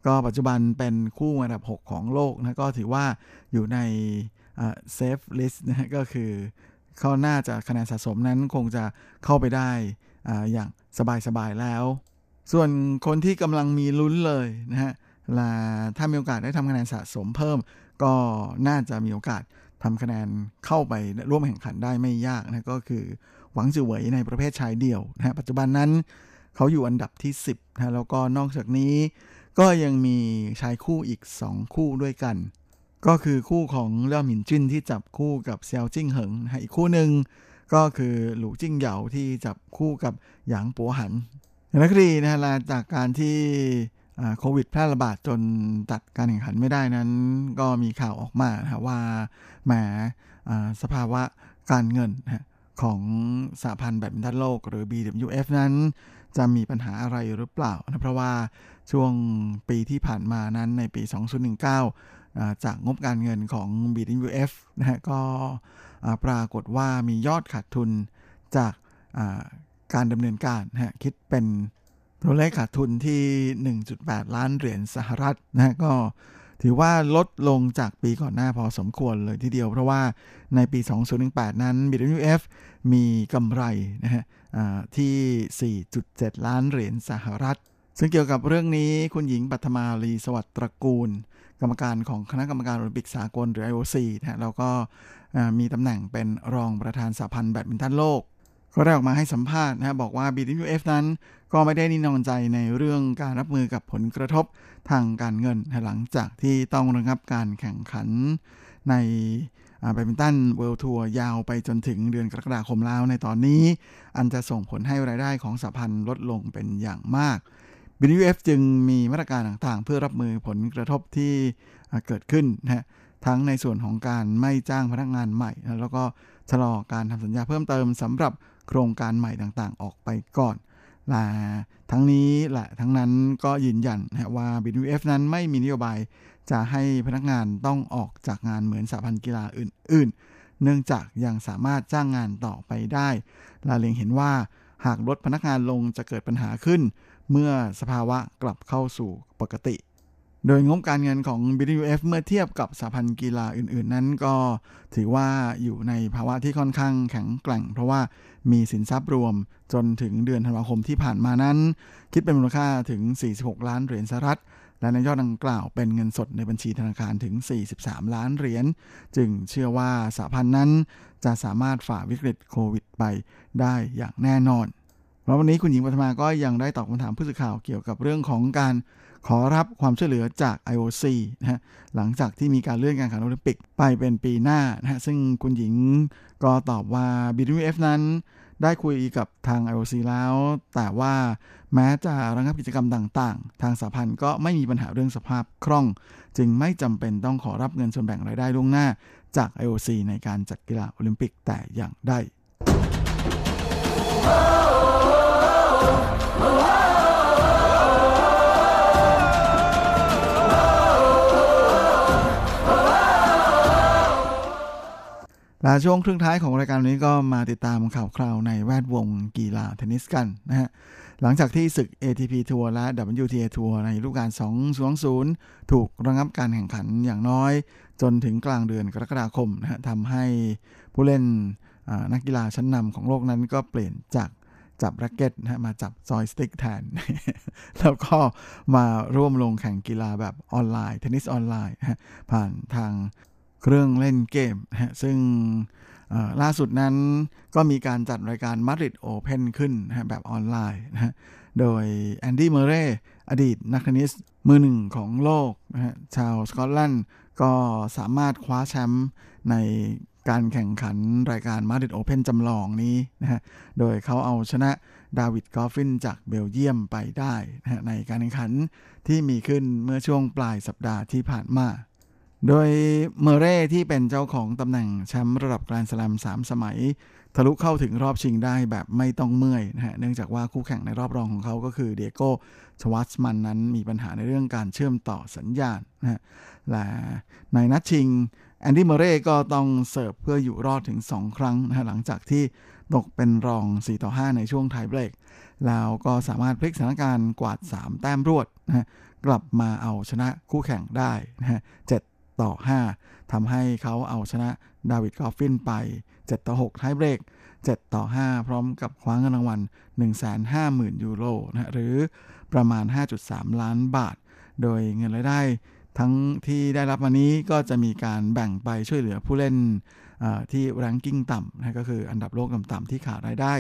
ก็ปัจจุบันเป็นคู่อันดับ 6 ของโลกนะก็ถือว่าอยู่ใน safe list นะฮะก็คือเขาน่าจะคะแนนสะสมนั้นคงจะเข้าไปได้ออย่างสบายๆแล้ว ส่วนคนที่กำลังมีลุ้นเลยนะฮะว่าถ้ามีโอกาสได้ทำคะแนนสะสมเพิ่ม ก็น่าจะมีโอกาส ทำคะแนนเข้าไปร่วมแข่งขันได้ไม่ยากนะก็คือหวังจือเหวยในประเภทชายเดี่ยวนะปัจจุบันนั้นเขาอยู่อันดับที่ 10นะแล้วก็นอกจากนี้ ก็ยังมีชายคู่อีก 2 คู่ด้วยกัน ก็คือคู่ของเล่าหมินจิ้นที่จับคู่กับเซียวจิ้งเหิงนะอีกคู่หนึ่งก็คือหลูจิ้งเหยาที่จับคู่กับหยางปัวหันนักรีนะฮะจากการที่ โควิดแพร่ระบาดจนตัดการแข่งขันไม่ได้นั้น ก็มีข่าวออกมาว่าแหมสภาวะการเงินของสหพันธ์แบดมินตันโลก หรือ BWF นั้น จะมีปัญหาอะไรหรือเปล่านะเพราะว่าช่วงปีที่ผ่านมานั้นในปี 2019 จากงบการเงินของ BWF นะฮะก็ปรากฏว่ามียอดขาดทุนจากการดำเนินการนะฮะคิดเป็น ตัวเลขขาดทุนที่ 1.8 ล้านเหรียญสหรัฐนะก็ถือว่าลดลงจากปีก่อนหน้าพอสมควรเลยทีเดียว เพราะว่าในปี 2018 นั้น BWF มีกำไรนะฮะที่ 4.7 ล้านเหรียญสหรัฐ ซึ่งเกี่ยวกับเรื่องนี้คุณหญิงปัทมาลีสวัสดิ์ตระกูล กรรมการของคณะกรรมการโอลิมปิกสากลหรือ IOC นะแล้วก็มีตำแหน่งเป็นรองประธานสหพันธ์แบดมินตันโลก ก็ได้ออกมาให้สัมภาษณ์นะบอกว่า BWF นั้น ก็ไม่ได้นิ่งนอนใจในเรื่องการรับมือกับผลกระทบทางการเงินหลังจากที่ต้องระงับการแข่งขันในแบดมินตันเวิลด์ทัวร์ยาวไปจนถึงเดือนกรกฎาคมแล้วในตอนนี้ อันจะส่งผลให้รายได้ของสหพันธ์ลดลงเป็นอย่างมาก BWF จึงมีมาตรการต่างๆ เพื่อรับมือผลกระทบที่เกิดขึ้นนะทั้งในส่วนของการไม่จ้างพนักงานใหม่ แล้วก็ชะลอการทำสัญญาเพิ่มเติมสำหรับโครงการใหม่ต่างๆ ออกไปก่อน และทั้งนี้และทั้งนั้นก็ยืนยันว่า BWF นั้นไม่มีนโยบายจะให้พนักงานต้องออกจากงานเหมือนสหพันธ์กีฬาอื่น ๆ เนื่องจากยังสามารถจ้างงานต่อไปได้ ลาเลงเห็นว่าหากลดพนักงานลงจะเกิดปัญหาขึ้น เมื่อสภาวะกลับเข้าสู่ปกติ โดยงบการเงินของ BWF เมื่อเทียบกับสหพันธ์กีฬาอื่นๆ นั้นก็ถือว่าอยู่ในภาวะที่ค่อนข้างแข็งแกร่ง เพราะว่ามีสินทรัพย์รวมจนถึงเดือนธันวาคมที่ผ่านมานั้น คิดเป็นมูลค่าถึง 46 ล้านเหรียญสหรัฐ และในยอดดังกล่าวเป็นเงินสดในบัญชีธนาคารถึง 43 ล้านเหรียญจึงเชื่อว่าสหพันธ์นั้นจะสามารถฝ่าวิกฤตโควิดไปได้อย่างแน่นอนแล้ววันนี้คุณหญิงปัทมาก็ยังได้ตอบคำถามผู้สื่อข่าวเกี่ยวกับเรื่องของการ ขอรับความช่วยเหลือจาก IOC นะฮะหลังจากที่มีการเลื่อนการแข่งขันโอลิมปิกไปเป็นปีหน้านะฮะซึ่งคุณหญิงก็ตอบว่า BWF นั้นได้คุยกับทาง IOC แล้ว แต่ว่าแม้จะระงับกิจกรรมต่างๆ ทางสหพันธ์ก็ไม่มีปัญหาเรื่องสภาพคล่อง จึงไม่จำเป็นต้องขอรับเงินส่วนแบ่งรายได้ล่วงหน้า จาก IOC ในการจัดกีฬาโอลิมปิกแต่อย่างใด และช่วงครึ่งท้ายของรายการนี้ก็มาติดตามข่าวคราวในแวดวงกีฬาเทนนิสกันนะฮะ หลังจากที่ศึก ATP ทัวร์และ WTA ทัวร์ในฤดูกาล2-0 ถูกระงับการแข่งขันอย่างน้อย จนถึงกลางเดือนกรกฎาคมนะฮะทำให้ผู้เล่นนักกีฬาชั้นนำของโลกนั้นก็เปลี่ยนจากจับแร็กเก็ตนะมาจับจอยสติ๊กแทน แล้วก็มาร่วมลงแข่งกีฬาแบบออนไลน์ เทนนิสออนไลน์ผ่านทาง เครื่องเล่นเกมฮะซึ่งล่าสุดนั้นก็มีการจัดรายการมาดริดโอเพนขึ้นนะแบบออนไลน์นะโดยแอนดี้เมเร่อดีตนักเทนนิสมือหนึ่งของโลกนะฮะชาวสกอตแลนด์ก็สามารถคว้าแชมป์ในการแข่งขันรายการมาดริดโอเพนจำลองนี้นะฮะโดยเขาเอาชนะดาวิดกอฟฟินจากเบลเยียมไปได้นะในการแข่งขันที่มีขึ้นเมื่อช่วงปลายสัปดาห์ที่ผ่านมา โดยเมเร่ที่เป็นเจ้าของตำแหน่งแชมป์ระดับแกรนด์สแลม3สมัย ทะลุเข้าถึงรอบชิงได้แบบไม่ต้องเมื่อยนะฮะเนื่องจากว่าคู่แข่งในรอบรองของเขาก็คือดิเอโก้ชวาร์ตซ์มันนั้นมีปัญหาในเรื่องการเชื่อมต่อสัญญาณนะฮะและในนัดชิงแอนดี้เมเร่ก็ต้องเสิร์ฟเพื่ออยู่รอดถึง 2 ครั้งนะฮะหลังจากที่ตกเป็นรอง 4 ต่อ 5 ในช่วงไทเบรกแล้วก็สามารถพลิกสถานการณ์กวาด 3 แต้มรวดนะฮะกลับมาเอาชนะคู่แข่งได้นะฮะ ต่อ 5ทำให้เขาเอาชนะดาวิดกอฟฟินไป 7 ต่อ6ท้ายเบรก 7 ต่อ 5 พร้อมกับคว้าเงินรางวัล 150,000 ยูโรนะหรือประมาณ 5.3 ล้านบาท โดยเงินรายได้ ทั้งที่ได้รับมานี้ก็จะมีการแบ่งไปช่วยเหลือผู้เล่นที่แรงกิ้งต่ำนะก็คืออันดับโลกต่ำๆที่ขาดรายได้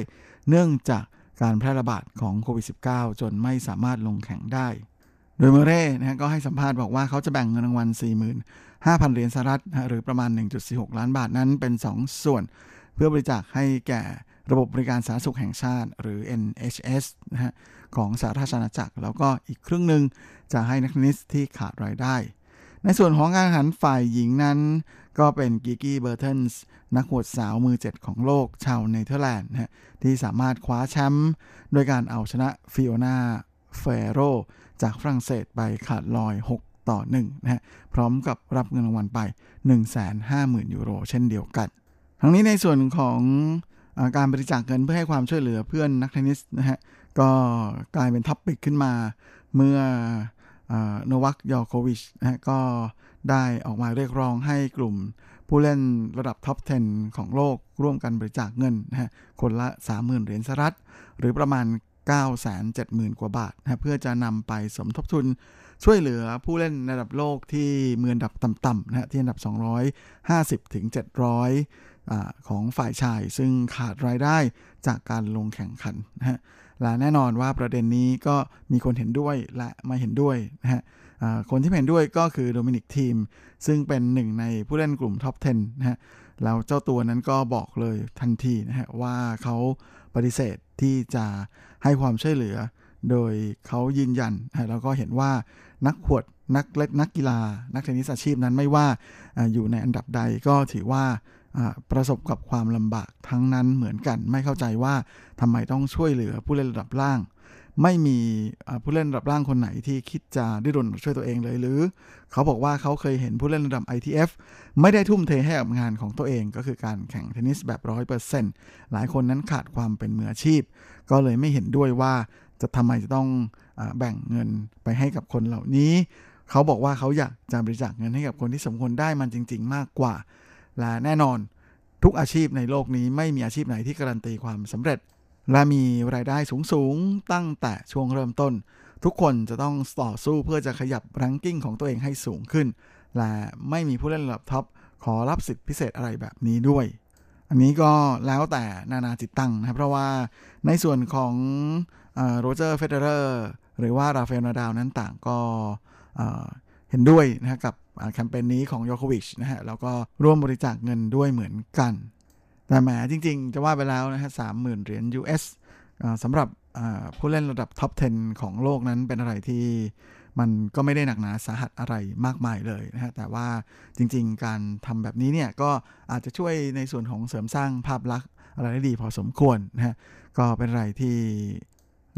เนื่องจากการแพร่ระบาดของโควิด -19 จนไม่สามารถลงแข่งได้ โดยเมเร่นะก็ให้สัมภาษณ์บอกว่าเขาจะแบ่งเงินรางวัล 5,000 เหรียญสหรัฐหรือประมาณ 1.46 ล้านบาทนั้นเป็น 2 ส่วน เพื่อบริจาคให้แก่ระบบบริการสาธารณสุขแห่งชาติ หรือ NHS นะฮะของสาธารณรัฐจักร แล้วก็อีกครึ่งหนึ่งจะให้นักเทนนิสที่ขาดรายได้ ในส่วนของการแข่งขันฝ่ายหญิงนั้น ก็เป็นกิกี้เบอร์เทนส์นักหวดสาวมือเจ็ดของโลกชาวเนเธอร์แลนด์นะที่สามารถคว้าแชมป์โดยการเอาชนะฟิโอนาเฟโรจากฝรั่งเศสไปขาดลอย 6 ต่อ1นะฮะพร้อมกับรับเงินรางวัลไป 150,000 ยูโร เช่นเดียวกัน ทั้งนี้ในส่วนของอการบริจาคเงินเพื่อให้ความช่วยเหลือเพื่อนนักเทนนิสนะฮะก็กลายเป็น topic ขึ้นมาเมื่อโนวัคยอโควิชนะฮะก็ได้ออกมาเรียกร้องให้กลุ่มผู้เล่นระดับท็อป 10 ของโลกร่วมกันบริจาคเงินนะฮะคนละ 30,000 เหรียญสหรัฐ หรือประมาณ 970,000 กว่าบาทนะเพื่อจะนำไปสมทบทุน ช่วยเหลือผู้เล่นระดับโลกที่มืออันดับต่ำๆนะฮะที่อันดับ 250 ถึง 700อของฝ่ายชาย ซึ่งขาดรายได้จากการลงแข่งขันนะฮะและแน่นอนว่าประเด็นนี้ก็มีคนเห็นด้วยและไม่เห็นด้วยนะฮะคนที่เห็นด้วยก็คือโดมินิกทีม ซึ่งเป็นหนึ่งในผู้เล่นกลุ่มท็อป 10 นะฮะแล้วเจ้าตัวนั้นก็บอกเลยทันทีนะฮะว่าเขาปฏิเสธที่จะให้ความช่วยเหลือ โดยเขายืนยัน แล้วก็เห็นว่า นักขวดนักเล็กนักกีฬา นักเทนนิสอาชีพนั้นไม่ว่าออยู่ในอันดับใดก็ถือว่าประสบกับความลำบากทั้งนั้นเหมือนกัน ไม่เข้าใจว่าทำไมต้องช่วยเหลือผู้เล่นระดับล่าง ไม่มีผู้เล่นระดับล่างคนไหนที่คิดจะดิ้นรนช่วยตัวเองเลยหรือ เขาบอกว่าเขาเคยเห็นผู้เล่นระดับ ITF ไม่ได้ทุ่มเทให้กับงานของตัวเองก็คือการแข่งเทนนิสแบบร้อยเปอร์เซนต์หลายคนนั้นขาดความเป็นมืออาชีพ ก็เลยไม่เห็นด้วยว่าจะทำไมจะต้อง แบ่งเงินไปให้กับคนเหล่านี้ เขาบอกว่าเขาอยากจะบริจาคเงินให้กับคนที่สมควรได้มันจริง ๆ มากกว่า และแน่นอนทุกอาชีพในโลกนี้ไม่มีอาชีพไหนที่การันตีความสำเร็จ และมีรายได้สูงๆตั้งแต่ช่วงเริ่มต้น ทุกคนจะต้องต่อสู้เพื่อจะขยับ ranking ของตัวเองให้สูงขึ้น และไม่มีผู้เล่นระดับท็อปขอรับสิทธิพิเศษอะไรแบบนี้ด้วย อันนี้ก็แล้วแต่นานาจิตตังนะครับ เพราะว่าในส่วนของโรเจอร์เฟเดอเรอร์ หรือว่าราฟาเอลนาดาลนั้นต่างก็เห็นด้วยนะกับแคมเปญนี้ของยอโควิชนะฮะแล้วก็ร่วมบริจาคเงินด้วยเหมือนกัน แต่แหมจริง ๆ จะว่าไปแล้วนะฮะสามหมื่นเหรียญ US สำหรับผู้เล่นระดับท็อป 10 ของโลกนั้นเป็นอะไรที่มันก็ไม่ได้หนักหนาสาหัสอะไรมากมายเลยนะฮะ แต่ว่าจริง ๆ การทำแบบนี้เนี่ยก็อาจจะช่วยในส่วนของเสริมสร้างภาพลักษณ์อะไรได้ดีพอสมควรนะฮะ ก็เป็นอะไรที่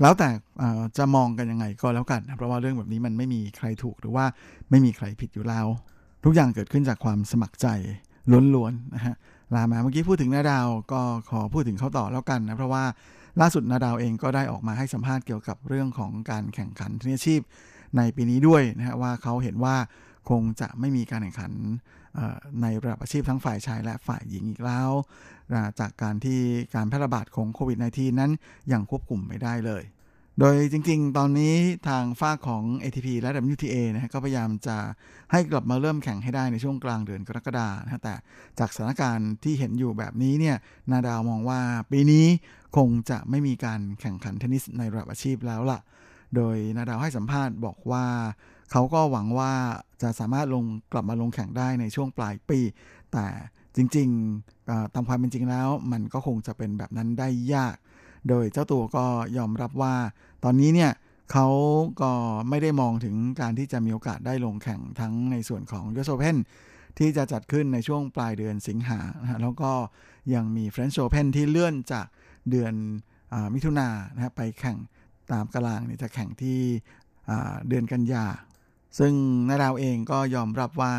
แล้วแต่จะมองกันยังไงก็แล้วกันนะเพราะว่าเรื่องแบบนี้มันไม่มีใครถูกหรือว่าไม่มีใครผิดอยู่แล้ว ทุกอย่างเกิดขึ้นจากความสมัครใจล้วนๆนะฮะลามาเมื่อกี้พูดถึงนาดาวก็ขอพูดถึงเขาต่อแล้วกันนะเพราะว่าล่าสุดนาดาวเองก็ได้ออกมาให้สัมภาษณ์เกี่ยวกับเรื่องของการแข่งขันทีนชีพในปีนี้ด้วยนะฮะว่าเขาเห็นว่าคงจะไม่มีการแข่งขัน ในระดับอาชีพทั้งฝ่ายชายและฝ่ายหญิงอีกแล้ว จากการที่การแพร่ระบาดของโควิด -19 นั้นยังควบคุมไม่ได้เลย โดยจริงๆ ตอนนี้ทางฝ้าของ ATP และ WTA นะก็พยายามจะให้กลับมาเริ่มแข่งให้ได้ในช่วงกลางเดือนกรกฎานะแต่จากสถานการณ์ที่เห็นอยู่แบบนี้เนี่ยนาดาวมองว่าปีนี้คงจะไม่มีการแข่งขันเทนนิสในระดับอาชีพแล้วล่ะ โดยนาดาวให้สัมภาษณ์บอกว่า เขาก็หวังว่าจะสามารถลงกลับมาลงแข่งได้ในช่วงปลายปี แต่จริงๆตามความเป็นจริงแล้ว มันก็คงจะเป็นแบบนั้นได้ยาก โดยเจ้าตัวก็ยอมรับว่า ตอนนี้เนี่ยเขาก็ไม่ได้มองถึงการที่จะมีโอกาสได้ลงแข่งทั้งในส่วนของ US Open ที่จะจัดขึ้นในช่วงปลายเดือนสิงหา แล้วก็ยังมี French Open ที่เลื่อนจากเดือนอมิถุนานะไปแข่งตามกลางนี่จะแข่งที่เดือนกันยา ซึ่งนาดาวเองก็ยอมรับว่า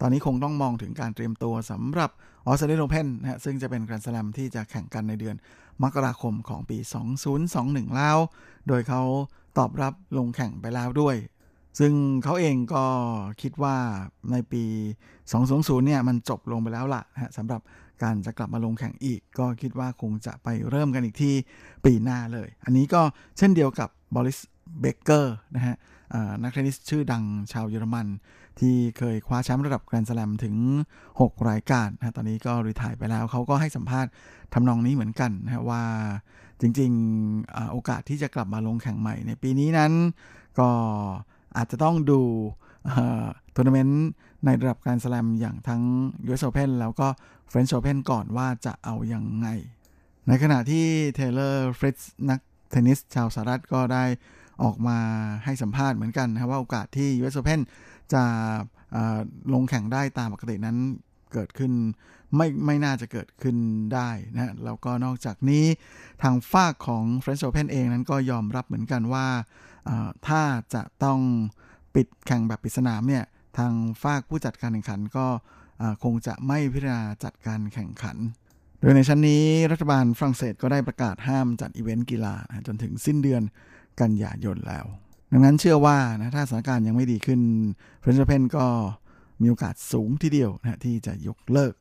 ตอนนี้คงต้องมองถึงการเตรียมตัวสำหรับออสเตรเลียนโอเพนนะฮะซึ่งจะเป็นการสแลมที่จะแข่งกันในเดือนมกราคมของปี 2021 แล้ว โดยเขาตอบรับลงแข่งไปแล้วด้วย ซึ่งเขาเองก็คิดว่าในปี 2020 เนี่ยมันจบลงไปแล้วล่ะฮะสำหรับการจะกลับมาลงแข่งอีก ก็คิดว่าคงจะไปเริ่มกันอีกที่ปีหน้าเลย อันนี้ก็เช่นเดียวกับบอริสเบคเกอร์นะฮะ นักเทนนิสชื่อดังชาวเยอรมัน ที่เคยคว้าแชมป์ระดับแกรนด์สแลมถึง 6 รายการนะตอนนี้ก็ retire ไปแล้วเขาก็ให้สัมภาษณ์ทำนองนี้เหมือนกันนะว่าจริงๆโอกาสที่จะกลับมาลงแข่งใหม่ในปีนี้นั้น ก็อาจจะต้องดูทัวร์นาเมนต์ในระดับแกรนด์สแลมอย่างทั้ง US Open แล้วก็ French Open ก่อนว่าจะเอาอยัางไง ในขณะที่เทเลอร์ฟริตซ์นักเทนนิสชาวสหรัฐก็ได้ ออกมาให้สัมภาษณ์เหมือนกันนะว่าโอกาสที่ US Open จะลงแข่งได้ตามปกตินั้นเกิดขึ้นไม่ไม่น่าจะเกิดขึ้นได้นะแล้วก็นอกจากนี้ทางฝากของ French Open เองนั้นก็ยอมรับเหมือนกันว่าถ้าจะต้องปิดแข่งแบบปิดสนามเนี่ยทางฟากผู้จัดการแข่งขันก็คงจะไม่พิจารณาจัดการแข่งขัน โดยในชั้นนี้รัฐบาลฝรั่งเศสก็ได้ประกาศห้ามจัดอีเวนต์กีฬาจนถึงสิ้นเดือน กันยายนแล้ว ดังนั้นเชื่อว่านะถ้าสถานการณ์ยังไม่ดีขึ้น French Open ก็มีโอกาสสูงทีเดียวนะที่จะยกเลิก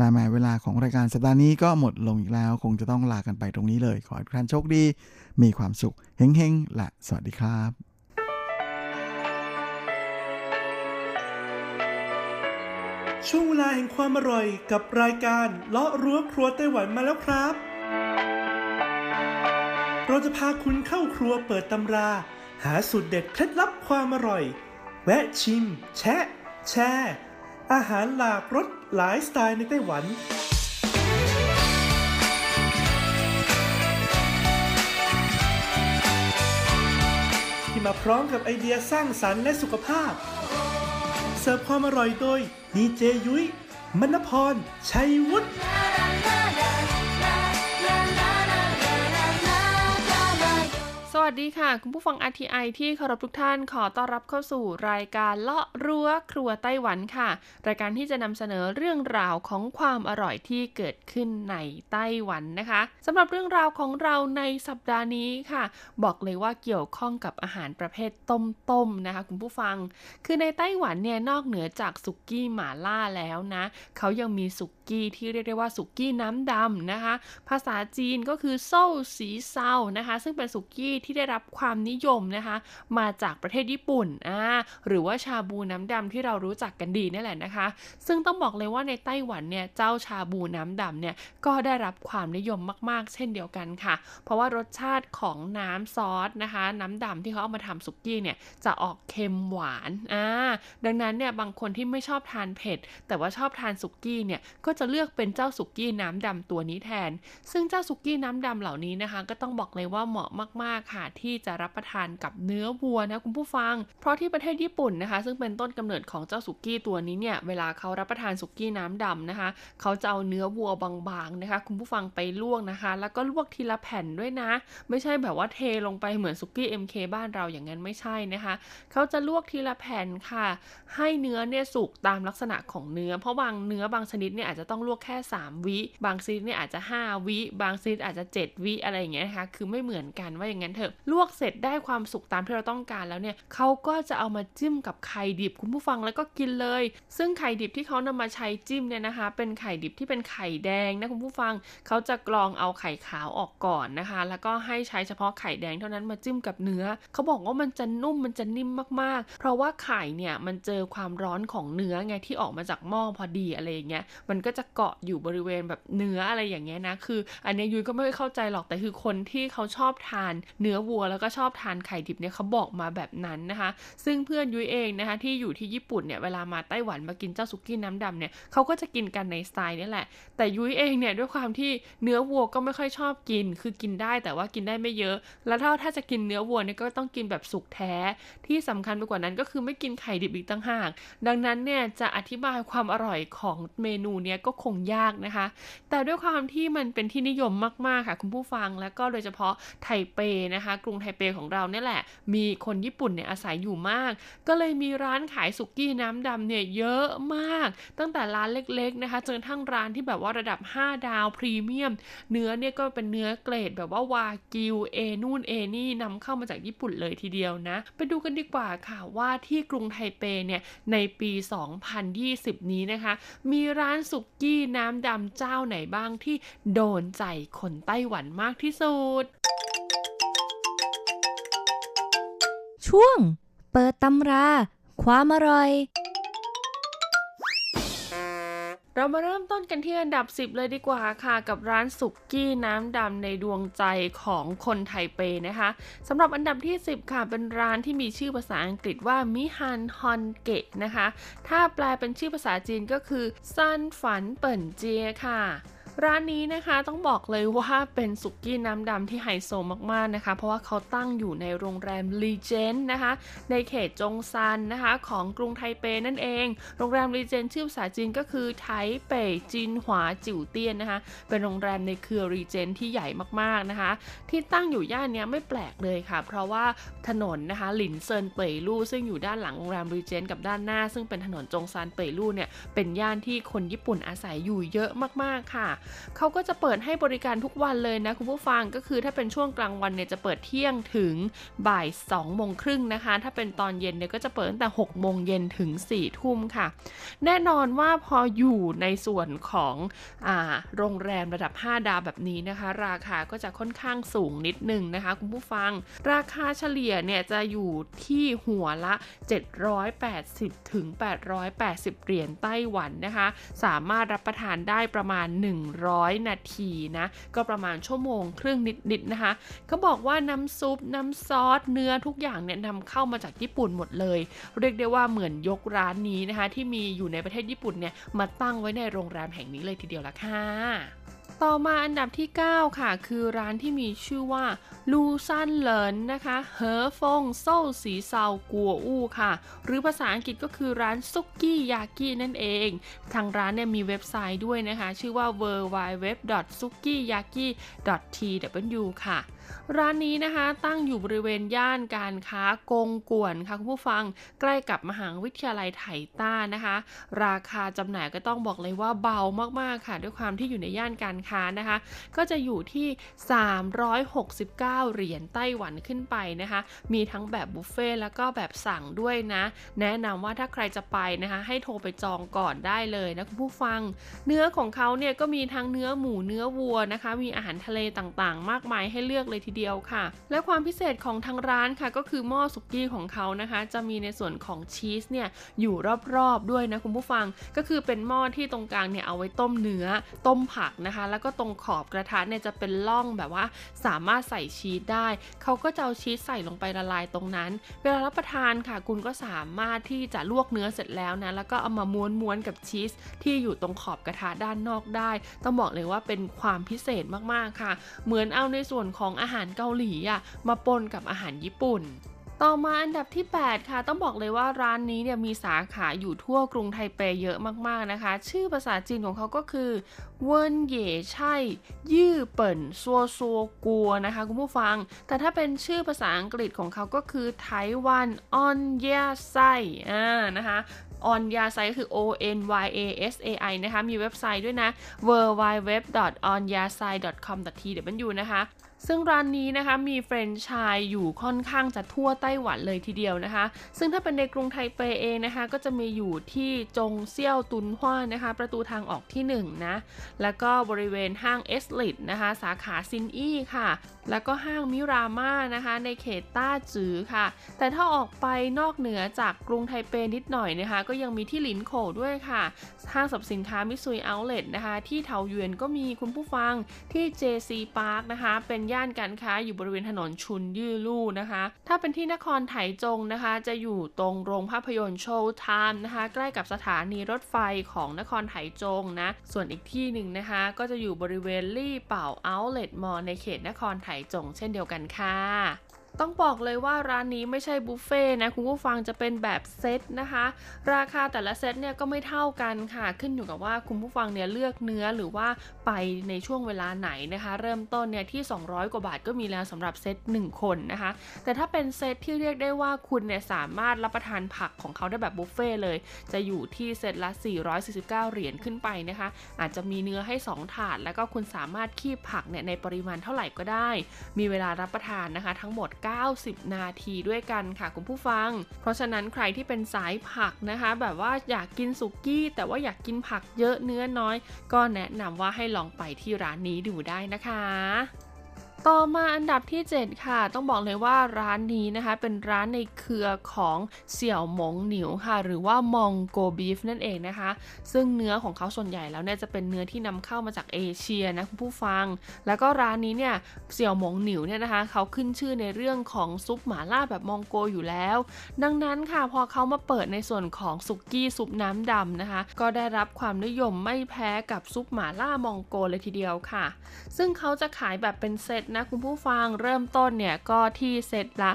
ลาหมายเวลาของรายการสัปดาห์นี้ก็หมดลงอีกแล้ว คงจะต้องลากันไปตรงนี้เลย ขอให้ทุกท่านโชคดี มีความสุข เฮงๆและสวัสดีครับช่วงเวลาแห่งความอร่อยกับรายการเลาะรั้วครัวไต้หวันมาแล้วครับ เราจะพาคุณเข้าครัวเปิดตำรา หาสูตรเด็ดเคล็ดลับความอร่อย แวะชิม แชะ แชร์อาหารหลากรสหลายสไตล์ในไต้หวัน ที่มาพร้อมกับไอเดียสร้างสรรค์และสุขภาพ เสิร์ฟความอร่อยโดยดีเจยุ้ยมณพร ชัยวุฒิ วัสดีค่ะ คุณผู้ฟัง RTI ที่เคารพทุกท่านขอต้อนรับเข้าสู่รายการเลาะรั้วครัวไต้หวันค่ะ รายการที่จะนำเสนอเรื่องราวของความอร่อยที่เกิดขึ้นในไต้หวันนะคะสำหรับเรื่องราวของเราในสัปดาห์นี้ค่ะ บอกเลยว่าเกี่ยวข้องกับอาหารประเภทต้มๆนะคะ คุณผู้ฟัง คือในไต้หวันเนี่ยนอกเหนือจากสุกี้หม่าล่าแล้วนะเขายังมีสุก ที่เรียกได้ว่าสุกี้น้ำดำนะคะ ภาษาจีนก็คือโซ่สีเซานะคะ ซึ่งเป็นสุกี้ที่ได้รับความนิยมนะคะ มาจากประเทศญี่ปุ่นอ่าหรือว่าชาบูน้ำดำที่เรารู้จักกันดีนี่แหละนะคะ ซึ่งต้องบอกเลยว่าในไต้หวันเนี่ยเจ้าชาบูน้ำดำเนี่ยก็ได้รับความนิยมมากๆ เช่นเดียวกันค่ะ เพราะว่ารสชาติของน้ำซอสนะคะ น้ำดำที่เขาเอามาทำสุกี้เนี่ยจะออกเค็มหวานอ่าดังนั้นเนี่ยบางคนที่ไม่ชอบทานเผ็ด แต่ว่าชอบทานสุกี้เนี่ยก็จะเลือกเป็นเจ้าสุกี้น้ำดำตัวนี้แทน ซึ่งเจ้าสุกี้น้ำดำเหล่านี้นะคะ ก็ต้องบอกเลยว่าเหมาะมากๆค่ะที่จะรับประทานกับเนื้อวัวนะคุณผู้ฟัง เพราะที่ประเทศญี่ปุ่นนะคะ ซึ่งเป็นต้นกำเนิดของเจ้าสุกี้ตัวนี้เนี่ยเวลาเขารับประทานสุกี้น้ำดำนะคะ เขาจะเอาเนื้อวัวบางๆนะคะ คุณผู้ฟังไปลวกนะคะ แล้วก็ลวกทีละแผ่นด้วยนะ ไม่ใช่แบบว่าเทลงไปเหมือนสุกี้ MK บ้านเราอย่างนั้นไม่ใช่นะคะ เขาจะลวกทีละแผ่นค่ะ ให้เนื้อเนี่ยสุกตามลักษณะของเนื้อ เพราะบางเนื้อบางชนิดเนี่ยอาจจะต้องลวกแค่ 3 วิ บางชนิดเนี่ยอาจจะ 5 วิ บางชนิดอาจจะ 7 วิอะไรอย่างเงี้ยนะคะ คือไม่เหมือนกันว่าอย่างนั้นเถอะ ลวกเสร็จได้ความสุกตามที่เราต้องการแล้วเนี่ยเขาก็จะเอามาจิ้มกับไข่ดิบคุณผู้ฟังแล้วก็กินเลย ซึ่งไข่ดิบที่เขานำมาใช้จิ้มเนี่ยนะคะ เป็นไข่ดิบที่เป็นไข่แดงนะคุณผู้ฟังเขาจะกรองเอาไข่ขาวออกก่อนนะคะ แล้วก็ให้ใช้เฉพาะไข่แดงเท่านั้นมาจิ้มกับเนื้อเขาบอกว่ามันจะนุ่มมันจะนิ่มมากๆ เพราะว่าไข่เนี่ยมันเจอความร้อนของเนื้อไงที่ออกมาจากหม้อพอดีอะไรอย่างเงี้ยมันก็จะเกาะอยู่บริเวณแบบเนื้ออะไรอย่างเงี้ยนะ คืออันนี้ยุ้ยก็ไม่เข้าใจหรอกแต่คือคนที่เขาชอบทานเนื้อวัวแล้วก็ชอบทานไข่ดิบเนี่ยเขาบอกมาแบบนั้นนะคะ ซึ่งเพื่อนยุ้ยเองนะคะที่อยู่ที่ญี่ปุ่นเนี่ยเวลามาไต้หวันมากินเจ้าสุกี้น้ำดำเนี่ยเขาก็จะกินกันในสไตล์นี้แหละ แต่ยุ้ยเองเนี่ยด้วยความที่เนื้อวัวก็ไม่ค่อยชอบกิน คือกินได้แต่ว่ากินได้ไม่เยอะ แล้วถ้าถ้าจะกินเนื้อวัวเนี่ยก็ต้องกินแบบสุกแท้ ที่สำคัญไปกว่านั้นก็คือไม่กินไข่ดิบอีกต่างหาก ดังนั้นเนี่ยจะอธิบายความอร่อยของเมนูเนี้ยก็คงยากนะคะ แต่ด้วยความที่มันเป็นที่นิยมมากๆค่ะ คุณผู้ฟังแล้วก็โดยเฉพาะไทเปนะคะ กรุงไทเปของเราเนี่ยแหละ มีคนญี่ปุ่นเนี่ยอาศัยอยู่มาก ก็เลยมีร้านขายสุกี้น้ำดำเนี่ยเยอะมาก ตั้งแต่ร้านเล็กๆนะคะจนกระทั่งร้านที่แบบว่าระดับ 5 ดาวพรีเมียม เนื้อเนี่ยก็เป็นเนื้อเกรดแบบว่าวากิวเอนู่นเอนี่นำเข้ามาจากญี่ปุ่นเลยทีเดียวนะ ไปดูกันดีกว่าค่ะว่าที่กรุงไทเปเนี่ยในปี 2020 นี้นะคะ มีร้านสุ กี้น้ำดำเจ้าไหนบ้างที่โดนใจคนไต้หวันมากที่สุด ช่วง เปิดตำรา ความอร่อย เรามาเริ่มต้นกันที่อันดับ 10 เลยดีกว่าค่ะ กับร้านสุกี้น้ำดำในดวงใจของคนไทเปนะคะสำหรับอันดับที่ 10 ค่ะ เป็นร้านที่มีชื่อภาษาอังกฤษว่ามิฮันฮอนเกะนะคะ ถ้าแปลเป็นชื่อภาษาจีนก็คือซันฝันเปิ่นเจียค่ะ ร้านนี้นะคะต้องบอกเลยว่าเป็นสุกี้น้ำดำที่ไฮโซมากๆนะคะ เพราะว่าเขาตั้งอยู่ในโรงแรม Regent นะคะ ในเขตจงซานนะคะ ของกรุงไทเปนั่นเอง โรงแรม Regent ชื่อภาษาจีนก็คือไทเปจินหวาจิ๋วเตี้ยนนะคะ เป็นโรงแรมในเครือ Regent ที่ใหญ่มากๆนะคะ ที่ตั้งอยู่ย่านนี้ไม่แปลกเลยค่ะ เพราะว่าถนนนะคะหลินเซินเป่ยลู่ซึ่งอยู่ด้านหลังโรงแรม Regent กับด้านหน้า ซึ่งเป็นถนนจงซานเป่ยลู่เนี่ยเป็นย่านที่คนญี่ปุ่นอาศัยอยู่เยอะมากๆค่ะเขาก็จะเปิดให้บริการทุกวันเลยนะคุณผู้ฟังก็คือถ้าเป็นช่วงกลางวันเนี่ยจะเปิดเที่ยงถึงบ่าย2โมงครึ่งนะคะ ถ้าเป็นตอนเย็นเนี่ยก็จะเปิดตั้งแต่6โมงเย็นถึง4ทุ่มค่ะ แน่นอนว่าพออยู่ในส่วนของอโรงแรมระดับ 5 ดาวแบบนี้นะคะ ราคาก็จะค่อนข้างสูงนิดนึงนะคะคุณผู้ฟัง ราคาเฉลี่ยเนี่ยจะอยู่ที่หัวละ 780ถึง880 เหรียญไต้หวันนะคะ สามารถรับประทานได้ประมาณ100 นาทีนะ ก็ประมาณชั่วโมงครึ่งนิดๆนะคะเขาบอกว่าน้ำซุปน้ำซอสเนื้อทุกอย่างเนี่ยนำเข้ามาจากญี่ปุ่นหมดเลย เรียกได้ว่าเหมือนยกร้านนี้นะคะ ที่มีอยู่ในประเทศญี่ปุ่นเนี่ยมาตั้งไว้ในโรงแรมแห่งนี้เลยทีเดียวละค่ะ ต่อมาอันดับที่ 9 ค่ะ คือร้านที่มีชื่อว่าลูซันเหลินนะคะเฮอฟงโซ่สีเซากัวอู้ค่ะ หรือภาษาอังกฤษก็คือร้านซุกี้ยากินั่นเอง ทางร้านเนี่ยมีเว็บไซต์ด้วยนะคะ ชื่อว่า w w w s u k i y a k i t w ค่ะ ร้านนี้นะคะตั้งอยู่บริเวณย่านการค้ากงกวนค่ะคุณผู้ฟังใกล้กับมหาวิทยาลัยไถต้านะคะ ราคาจำหน่ายก็ต้องบอกเลยว่าเบามากๆค่ะ ด้วยความที่อยู่ในย่านการค้านะคะ ก็จะอยู่ที่ 369 เหรียญไต้หวันขึ้นไปนะคะ มีทั้งแบบบุฟเฟ่ต์แล้วก็แบบสั่งด้วยนะ แนะนำว่าถ้าใครจะไปนะคะ ให้โทรไปจองก่อนได้เลยนะคุณผู้ฟัง เนื้อของเขาเนี่ยก็มีทั้งเนื้อหมูเนื้อวัวนะคะ มีอาหารทะเลต่างๆ มากมายให้เลือกเลยทีเดียวค่ะ และความพิเศษของทางร้านค่ะ ก็คือหม้อสุกี้ของเขานะคะ จะมีในส่วนของชีสเนี่ยอยู่รอบๆด้วยนะคุณผู้ฟังก็คือเป็นหม้อที่ตรงกลางเนี่ยเอาไว้ต้มเนื้อ ต้มผักนะคะ แล้วก็ตรงขอบกระทะเนี่ยจะเป็นร่องแบบว่า สามารถใส่ชีสได้ เขาก็จะเอาชีสใส่ลงไปละลายตรงนั้น เวลารับประทานค่ะ คุณก็สามารถที่จะลวกเนื้อเสร็จแล้วนะแล้วก็เอามาม้วนๆกับชีสที่อยู่ตรงขอบกระทะด้านนอกได้ ต้องบอกเลยว่าเป็นความพิเศษมากๆค่ะ เหมือนเอาในส่วนของอาหารเกาหลีอะมาปนกับอาหารญี่ปุ่น ต่อมาอันดับที่ 8 ค่ะ ต้องบอกเลยว่าร้านนี้เนี่ยมีสาขาอยู่ทั่วกรุงไทเปเยอะมากๆนะคะ ชื่อภาษาจีนของเขาก็คือเวินเย่ใช่ยี่เปิ่นซัวซัวกัวนะคะคุณผู้ฟัง แต่ถ้าเป็นชื่อภาษาอังกฤษของเขาก็คือไต้หวันออนเย่ไซอ่านะคะออนยาไซก็คือ O N Y A S A I นะคะ มีเว็บไซต์ด้วยนะ w w w o n y a s a i c o m t w นะคะ ซึ่งร้านนี้นะคะมีแฟรนไชส์อยู่ค่อนข้างจะทั่วไต้หวันเลยทีเดียวนะคะ ซึ่งถ้าเป็นในกรุงไทเปเองนะคะ ก็จะมีอยู่ที่จงเซี่ยวตุนฮวานะคะ ประตูทางออกที่1นนะแล้วก็บริเวณห้าง Eslite นะคะ สาขาซินอี้ค่ะ แล้วก็ห้าง Miramar นะคะในเขตต้าจือค่ะ แต่ถ้าออกไปนอกเหนือจากกรุงไทเปนิดหน่อยนะคะ ก็ยังมีที่หลินโข่วด้วยค่ะห้างสรรพสินค้า Mitsui Outlet นะคะ ที่เทาเยวนก็มีคุณผู้ฟังที่ JC Park นะคะเป็นย่านการค้าอยู่บริเวณถนนชุนยื่อลู่นะคะ ถ้าเป็นที่นครไถจงนะคะ จะอยู่ตรงโรงภาพยนตร์ Showtime นะคะ ใกล้กับสถานีรถไฟของนครไถจงนะ ส่วนอีกที่หนึ่งนะคะ ก็จะอยู่บริเวณลี่เป่า Outlet Mall ในเขตนครไถจง เช่นเดียวกันค่ะ ต้องบอกเลยว่าร้านนี้ไม่ใช่บุฟเฟ่ต์นะคุณผู้ฟังจะเป็นแบบเซตนะคะ ราคาแต่ละเซตเนี่ยก็ไม่เท่ากันค่ะ ขึ้นอยู่กับว่าคุณผู้ฟังเนี่ยเลือกเนื้อหรือว่าไปในช่วงเวลาไหนนะคะ เริ่มต้นเนี่ยที่ 200 กว่าบาทก็มีแล้วสำหรับเซต1 คนนะคะ แต่ถ้าเป็นเซตที่เรียกได้ว่าคุณเนี่ยสามารถรับประทานผักของเขาได้แบบบุฟเฟ่ต์เลย จะอยู่ที่เซตละ 449 เหรียญขึ้นไปนะคะ อาจจะมีเนื้อให้ 2 ถาด แล้วก็คุณสามารถคีบผักเนี่ยในปริมาณเท่าไหร่ก็ได้ มีเวลารับประทานนะคะ ทั้งหมด90 นาทีด้วยกันค่ะคุณผู้ฟัง เพราะฉะนั้นใครที่เป็นสายผักนะคะ แบบว่าอยากกินสุกี้ แต่ว่าอยากกินผักเยอะเนื้อน้อย ก็แนะนำว่าให้ลองไปที่ร้านนี้ดูได้นะคะ ต่อมาอันดับที่ 7 ค่ะ ต้องบอกเลยว่าร้านนี้นะคะ เป็นร้านในเครือของเสี่ยวหมงหนิวค่ะ หรือว่ามองโกบีฟนั่นเองนะคะ ซึ่งเนื้อของเขาส่วนใหญ่แล้วเนี่ยจะเป็นเนื้อที่นำเข้ามาจากเอเชียนะคุณผู้ฟัง แล้วก็ร้านนี้เนี่ยเสี่ยวหมงหนิวเนี่ยนะคะเขาขึ้นชื่อในเรื่องของซุปหมาล่าแบบมองโกอยู่แล้ว ดังนั้นค่ะพอเขามาเปิดในส่วนของสุกี้ซุปน้ำดำนะคะ ก็ได้รับความนิยมไม่แพ้กับซุปหมาล่ามองโกเลยทีเดียวค่ะ ซึ่งเขาจะขายแบบเป็นเซตนะคุณผู้ฟังเริ่มต้นเนี่ยก็ที่เซตละ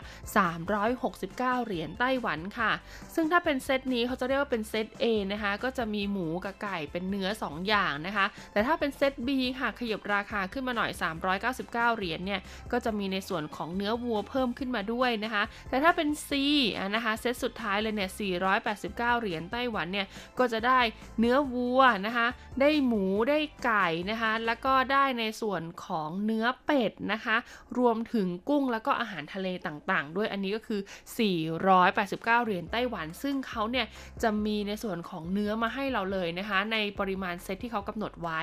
369 เหรียญไต้หวันค่ะ ซึ่งถ้าเป็นเซตนี้เขาจะเรียกว่าเป็นเซต A นะคะ ก็จะมีหมูกับไก่เป็นเนื้อ 2 อย่างนะคะ แต่ถ้าเป็นเซต B ค่ะ ขยับราคาขึ้นมาหน่อย 399 เหรียญเนี่ย ก็จะมีในส่วนของเนื้อวัวเพิ่มขึ้นมาด้วยนะคะ แต่ถ้าเป็น C นะคะ เซตสุดท้ายเลยเนี่ย 489 เหรียญไต้หวันเนี่ย ก็จะได้เนื้อวัวนะคะ ได้หมู ได้ไก่นะคะ แล้วก็ได้ในส่วนของเนื้อเป็ดนะคะ รวมถึงกุ้งแล้วก็อาหารทะเลต่างๆ ด้วยอันนี้ก็คือ 489 เหรียญไต้หวัน ซึ่งเขาเนี่ยจะมีในส่วนของเนื้อมาให้เราเลยนะคะ ในปริมาณเซตที่เขากำหนดไว้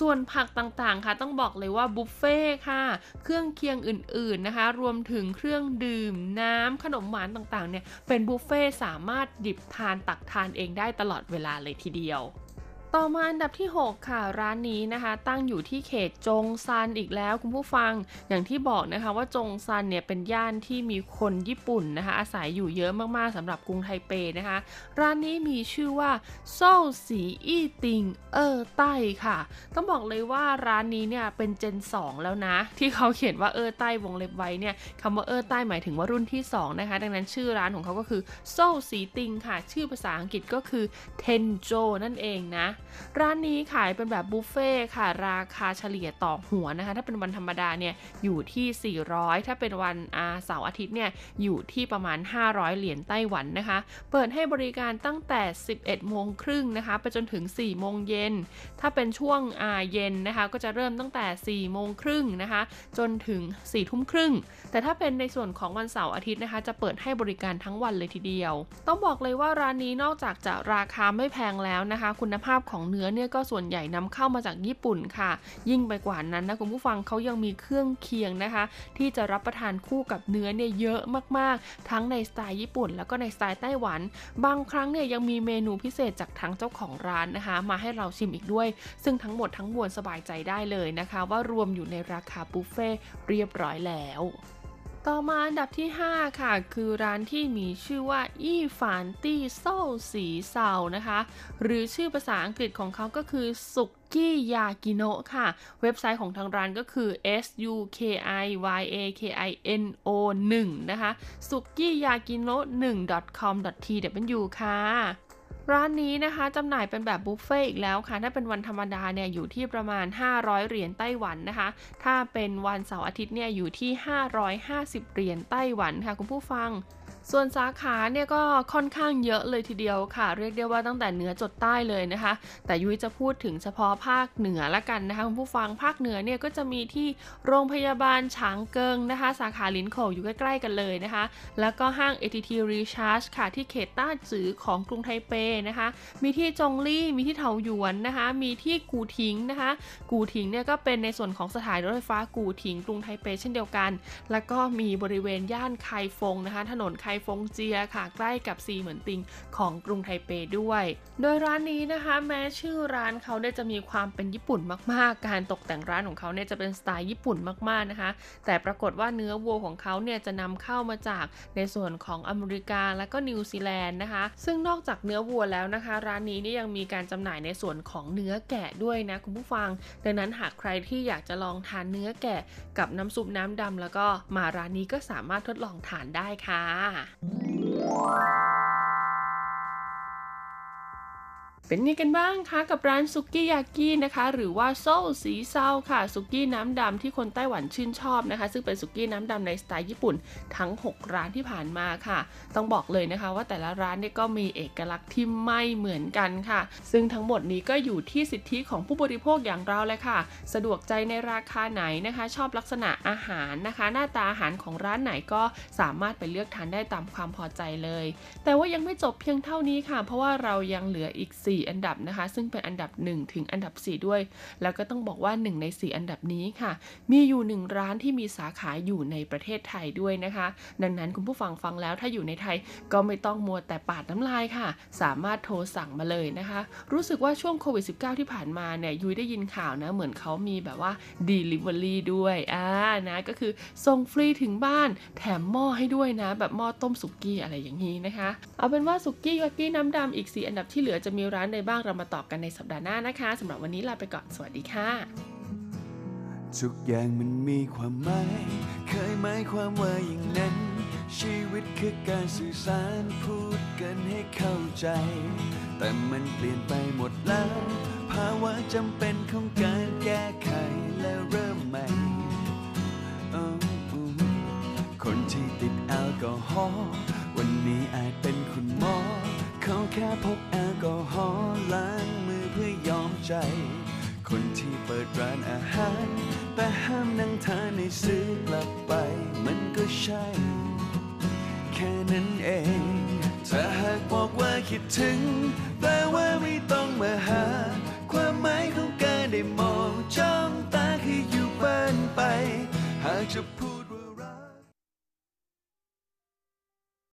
ส่วนผักต่างๆค่ะ ต้องบอกเลยว่าบุฟเฟ่ค่ะ เครื่องเคียงอื่นๆนะคะ รวมถึงเครื่องดื่มน้ำขนมหวานต่างๆเนี่ยเป็นบุฟเฟ่สามารถหยิบทานตักทานเองได้ตลอดเวลาเลยทีเดียว ต่อมาอันดับที่ 6 ค่ะร้านนี้นะคะ ตั้งอยู่ที่เขตจงซันอีกแล้วคุณผู้ฟังอย่างที่บอกนะคะว่าจงซันเนี่ยเป็นย่านที่มีคนญี่ปุ่นนะคะ อาศัยอยู่เยอะมากๆสำหรับกรุงไทเปนะคะ ร้านนี้มีชื่อว่าโซาสีอี้ติงเออใต้ค่ะ ต้องบอกเลยว่าร้านนี้เนี่ยเป็นเจน 2 แล้วนะ ที่เขาเขียนว่าเออใต้วงเล็บไว้เนี่ยคำว่าเออใต้หมายถึงว่ารุ่นที่ 2 นะคะ ดังนั้นชื่อร้านของเขาก็คือโซาสีติงค่ะ ชื่อภาษาอังกฤษก็คือเทนโจนั่นเองนะ ร้านนี้ขายเป็นแบบบุฟเฟ่ค่ะ ราคาเฉลี่ยต่อหัวนะคะ ถ้าเป็นวันธรรมดาเนี่ยอยู่ที่ 400 ถ้าเป็นวันอาเสาร์อาทิตย์เนี่ยอยู่ที่ประมาณ 500 เหรียญไต้หวันนะคะ เปิดให้บริการตั้งแต่ 11 โมงครึ่งนะคะไปจนถึง 4 โมงเย็น ถ้าเป็นช่วงอาเย็นนะคะ ก็จะเริ่มตั้งแต่ 4 โมงครึ่งนะคะ จนถึง 4 ทุ่มครึ่ง แต่ถ้าเป็นในส่วนของวันเสาร์อาทิตย์นะคะ จะเปิดให้บริการทั้งวันเลยทีเดียว ต้องบอกเลยว่าร้านนี้นอกจากจะราคาไม่แพงแล้วนะคะ คุณภาพของเนื้อเนี่ยก็ส่วนใหญ่นำเข้ามาจากญี่ปุ่นค่ะ ยิ่งไปกว่านั้นนะคุณผู้ฟังเขายังมีเครื่องเคียงนะคะ ที่จะรับประทานคู่กับเนื้อเนี่ยเยอะมากๆ ทั้งในสไตล์ญี่ปุ่น แล้วก็ในสไตล์ไต้หวัน บางครั้งเนี่ยยังมีเมนูพิเศษจากทางเจ้าของร้านนะคะ มาให้เราชิมอีกด้วย ซึ่งทั้งหมดทั้งมวลสบายใจได้เลยนะคะ ว่ารวมอยู่ในราคาบุฟเฟ่เรียบร้อยแล้ว ต่อมาอันดับที่ 5 ค่ะ คือร้านที่มีชื่อว่าอี้ฟานตี้โซสีเซานะคะ หรือชื่อภาษาอังกฤษของเขาก็คือสุกี้ยากิโนะค่ะ เว็บไซต์ของทางร้านก็คือ s u k i y a k i n o 1นะคะสุกี้ยากิโนะ 1.com tw ค่ะ ร้านนี้นะคะจำหน่ายเป็นแบบบุฟเฟ่ต์อีกแล้วค่ะ ถ้าเป็นวันธรรมดาเนี่ยอยู่ที่ประมาณ 500 เหรียญไต้หวันนะคะ ถ้าเป็นวันเสาร์อาทิตย์เนี่ยอยู่ที่ 550 เหรียญไต้หวันค่ะคุณผู้ฟัง ส่วนสาขาเนี่ยก็ค่อนข้างเยอะเลยทีเดียวค่ะ เรียกได้ว่าตั้งแต่เหนือจดใต้เลยนะคะ แต่ยุ้ยจะพูดถึงเฉพาะภาคเหนือละกันนะคะคุณผู้ฟังภาคเหนือเนี่ยก็จะมีที่โรงพยาบาลฉางเกิงนะคะ สาขาลินโขอยู่ใกล้ๆกันเลยนะคะ แล้วก็ห้าง ATT Recharge ค่ะที่เขตต้าจือของกรุงไทเปนะคะ มีที่จงลี่มีที่เถาหยวนนะคะ มีที่กูทิงนะคะ กูทิงเนี่ยก็เป็นในส่วนของสถานรถไฟฟ้ากูทิงกรุงไทเปเช่นเดียวกัน แล้วก็มีบริเวณย่านไคฟงนะคะ ถนนไคฟงเจียค่ะใกล้กับซีเหมือนติงของกรุงไทเปด้วย โดยร้านนี้นะคะแม้ชื่อร้านเขาเนี่ยจะมีความเป็นญี่ปุ่นมากๆ การตกแต่งร้านของเขาเนี่ยจะเป็นสไตล์ญี่ปุ่นมากๆนะคะ แต่ปรากฏว่าเนื้อวัวของเขาเนี่ยจะนำเข้ามาจากในส่วนของอเมริกาและก็นิวซีแลนด์นะคะ ซึ่งนอกจากเนื้อวัวแล้วนะคะ ร้านนี้นี่ยังมีการจำหน่ายในส่วนของเนื้อแกะด้วยนะคุณผู้ฟัง ดังนั้นหากใครที่อยากจะลองทานเนื้อแกะกับน้ำซุปน้ำดำแล้วก็มาร้านนี้ก็สามารถทดลองทานได้ค่ะ Música เป็นยังกันบ้างคะกับร้านซุกี้ยากินะคะ หรือว่าโซ่สีเศร้าค่ะซุกี้น้ำดำที่คนไต้หวันชื่นชอบนะคะ ซึ่งเป็นซุกี้น้ำดำในสไตล์ญี่ปุ่นทั้ง 6 ร้านที่ผ่านมาค่ะ ต้องบอกเลยนะคะว่าแต่ละร้านเนี่ยก็มีเอกลักษณ์ที่ไม่เหมือนกันค่ะ ซึ่งทั้งหมดนี้ก็อยู่ที่สิทธิของผู้บริโภคอย่างเราเลยค่ะ สะดวกใจในราคาไหนนะคะ ชอบลักษณะอาหารนะคะ หน้าตาอาหารของร้านไหนก็สามารถไปเลือกทานได้ตามความพอใจเลย แต่ว่ายังไม่จบเพียงเท่านี้ค่ะ เพราะว่าเรายังเหลืออีก 4อันดับนะคะ ซึ่งเป็นอันดับ 1 ถึงอันดับ 4 ด้วย แล้วก็ต้องบอกว่า 1 ใน 4 อันดับนี้ค่ะ มีอยู่ 1 ร้านที่มีสาขาอยู่ในประเทศไทยด้วยนะคะ ดังนั้นคุณผู้ฟังฟังแล้วถ้าอยู่ในไทยก็ไม่ต้องมัวแต่ปาดน้ำลายค่ะ สามารถโทรสั่งมาเลยนะคะ รู้สึกว่าช่วงโควิด -19 ที่ผ่านมาเนี่ยยุ้ยได้ยินข่าวนะ เหมือนเขามีแบบว่า Delivery ด้วยอ่านะก็คือส่งฟรีถึงบ้านแถมหม้อให้ด้วยนะ แบบหม้อต้มสุกี้อะไรอย่างนี้นะคะ เอาเป็นว่าสุกี้วากี้น้ำดำอีก 4 อันดับที่เหลือจะมีร้านใดบ้างเรามาตอบกันในสัปดาห์หน้านะคะสำหรับวันนี้ลาไปก่อนสวัสดีค่ะ ทุกอย่างมันมีความหมาย เคยหมายความว่าอย่างนั้น ชีวิตคือการสื่อสารพูดกันให้เข้าใจ แต่มันเปลี่ยนไปหมดแล้ว ภาวะจำเป็นของการแก้ไขและเริ่มใหม่คนที่ติดแอลกอฮอล์วันนี้อาจเป็นคุณหมอ ขาแค่พกแอลกอฮอล์ล้างมือเพื่อยอมใจ คนที่เปิดร้านอาหาร แต่ห้ามนั่งทานในซื้อกลับไป มันก็ใช่ แค่นั้นเอง ถ้าหากบอกว่าคิดถึง แปลว่าไม่ต้องมาหา ความหมายของการได้มองจ้องตาคืออยู่เป็นไป หากจะพูด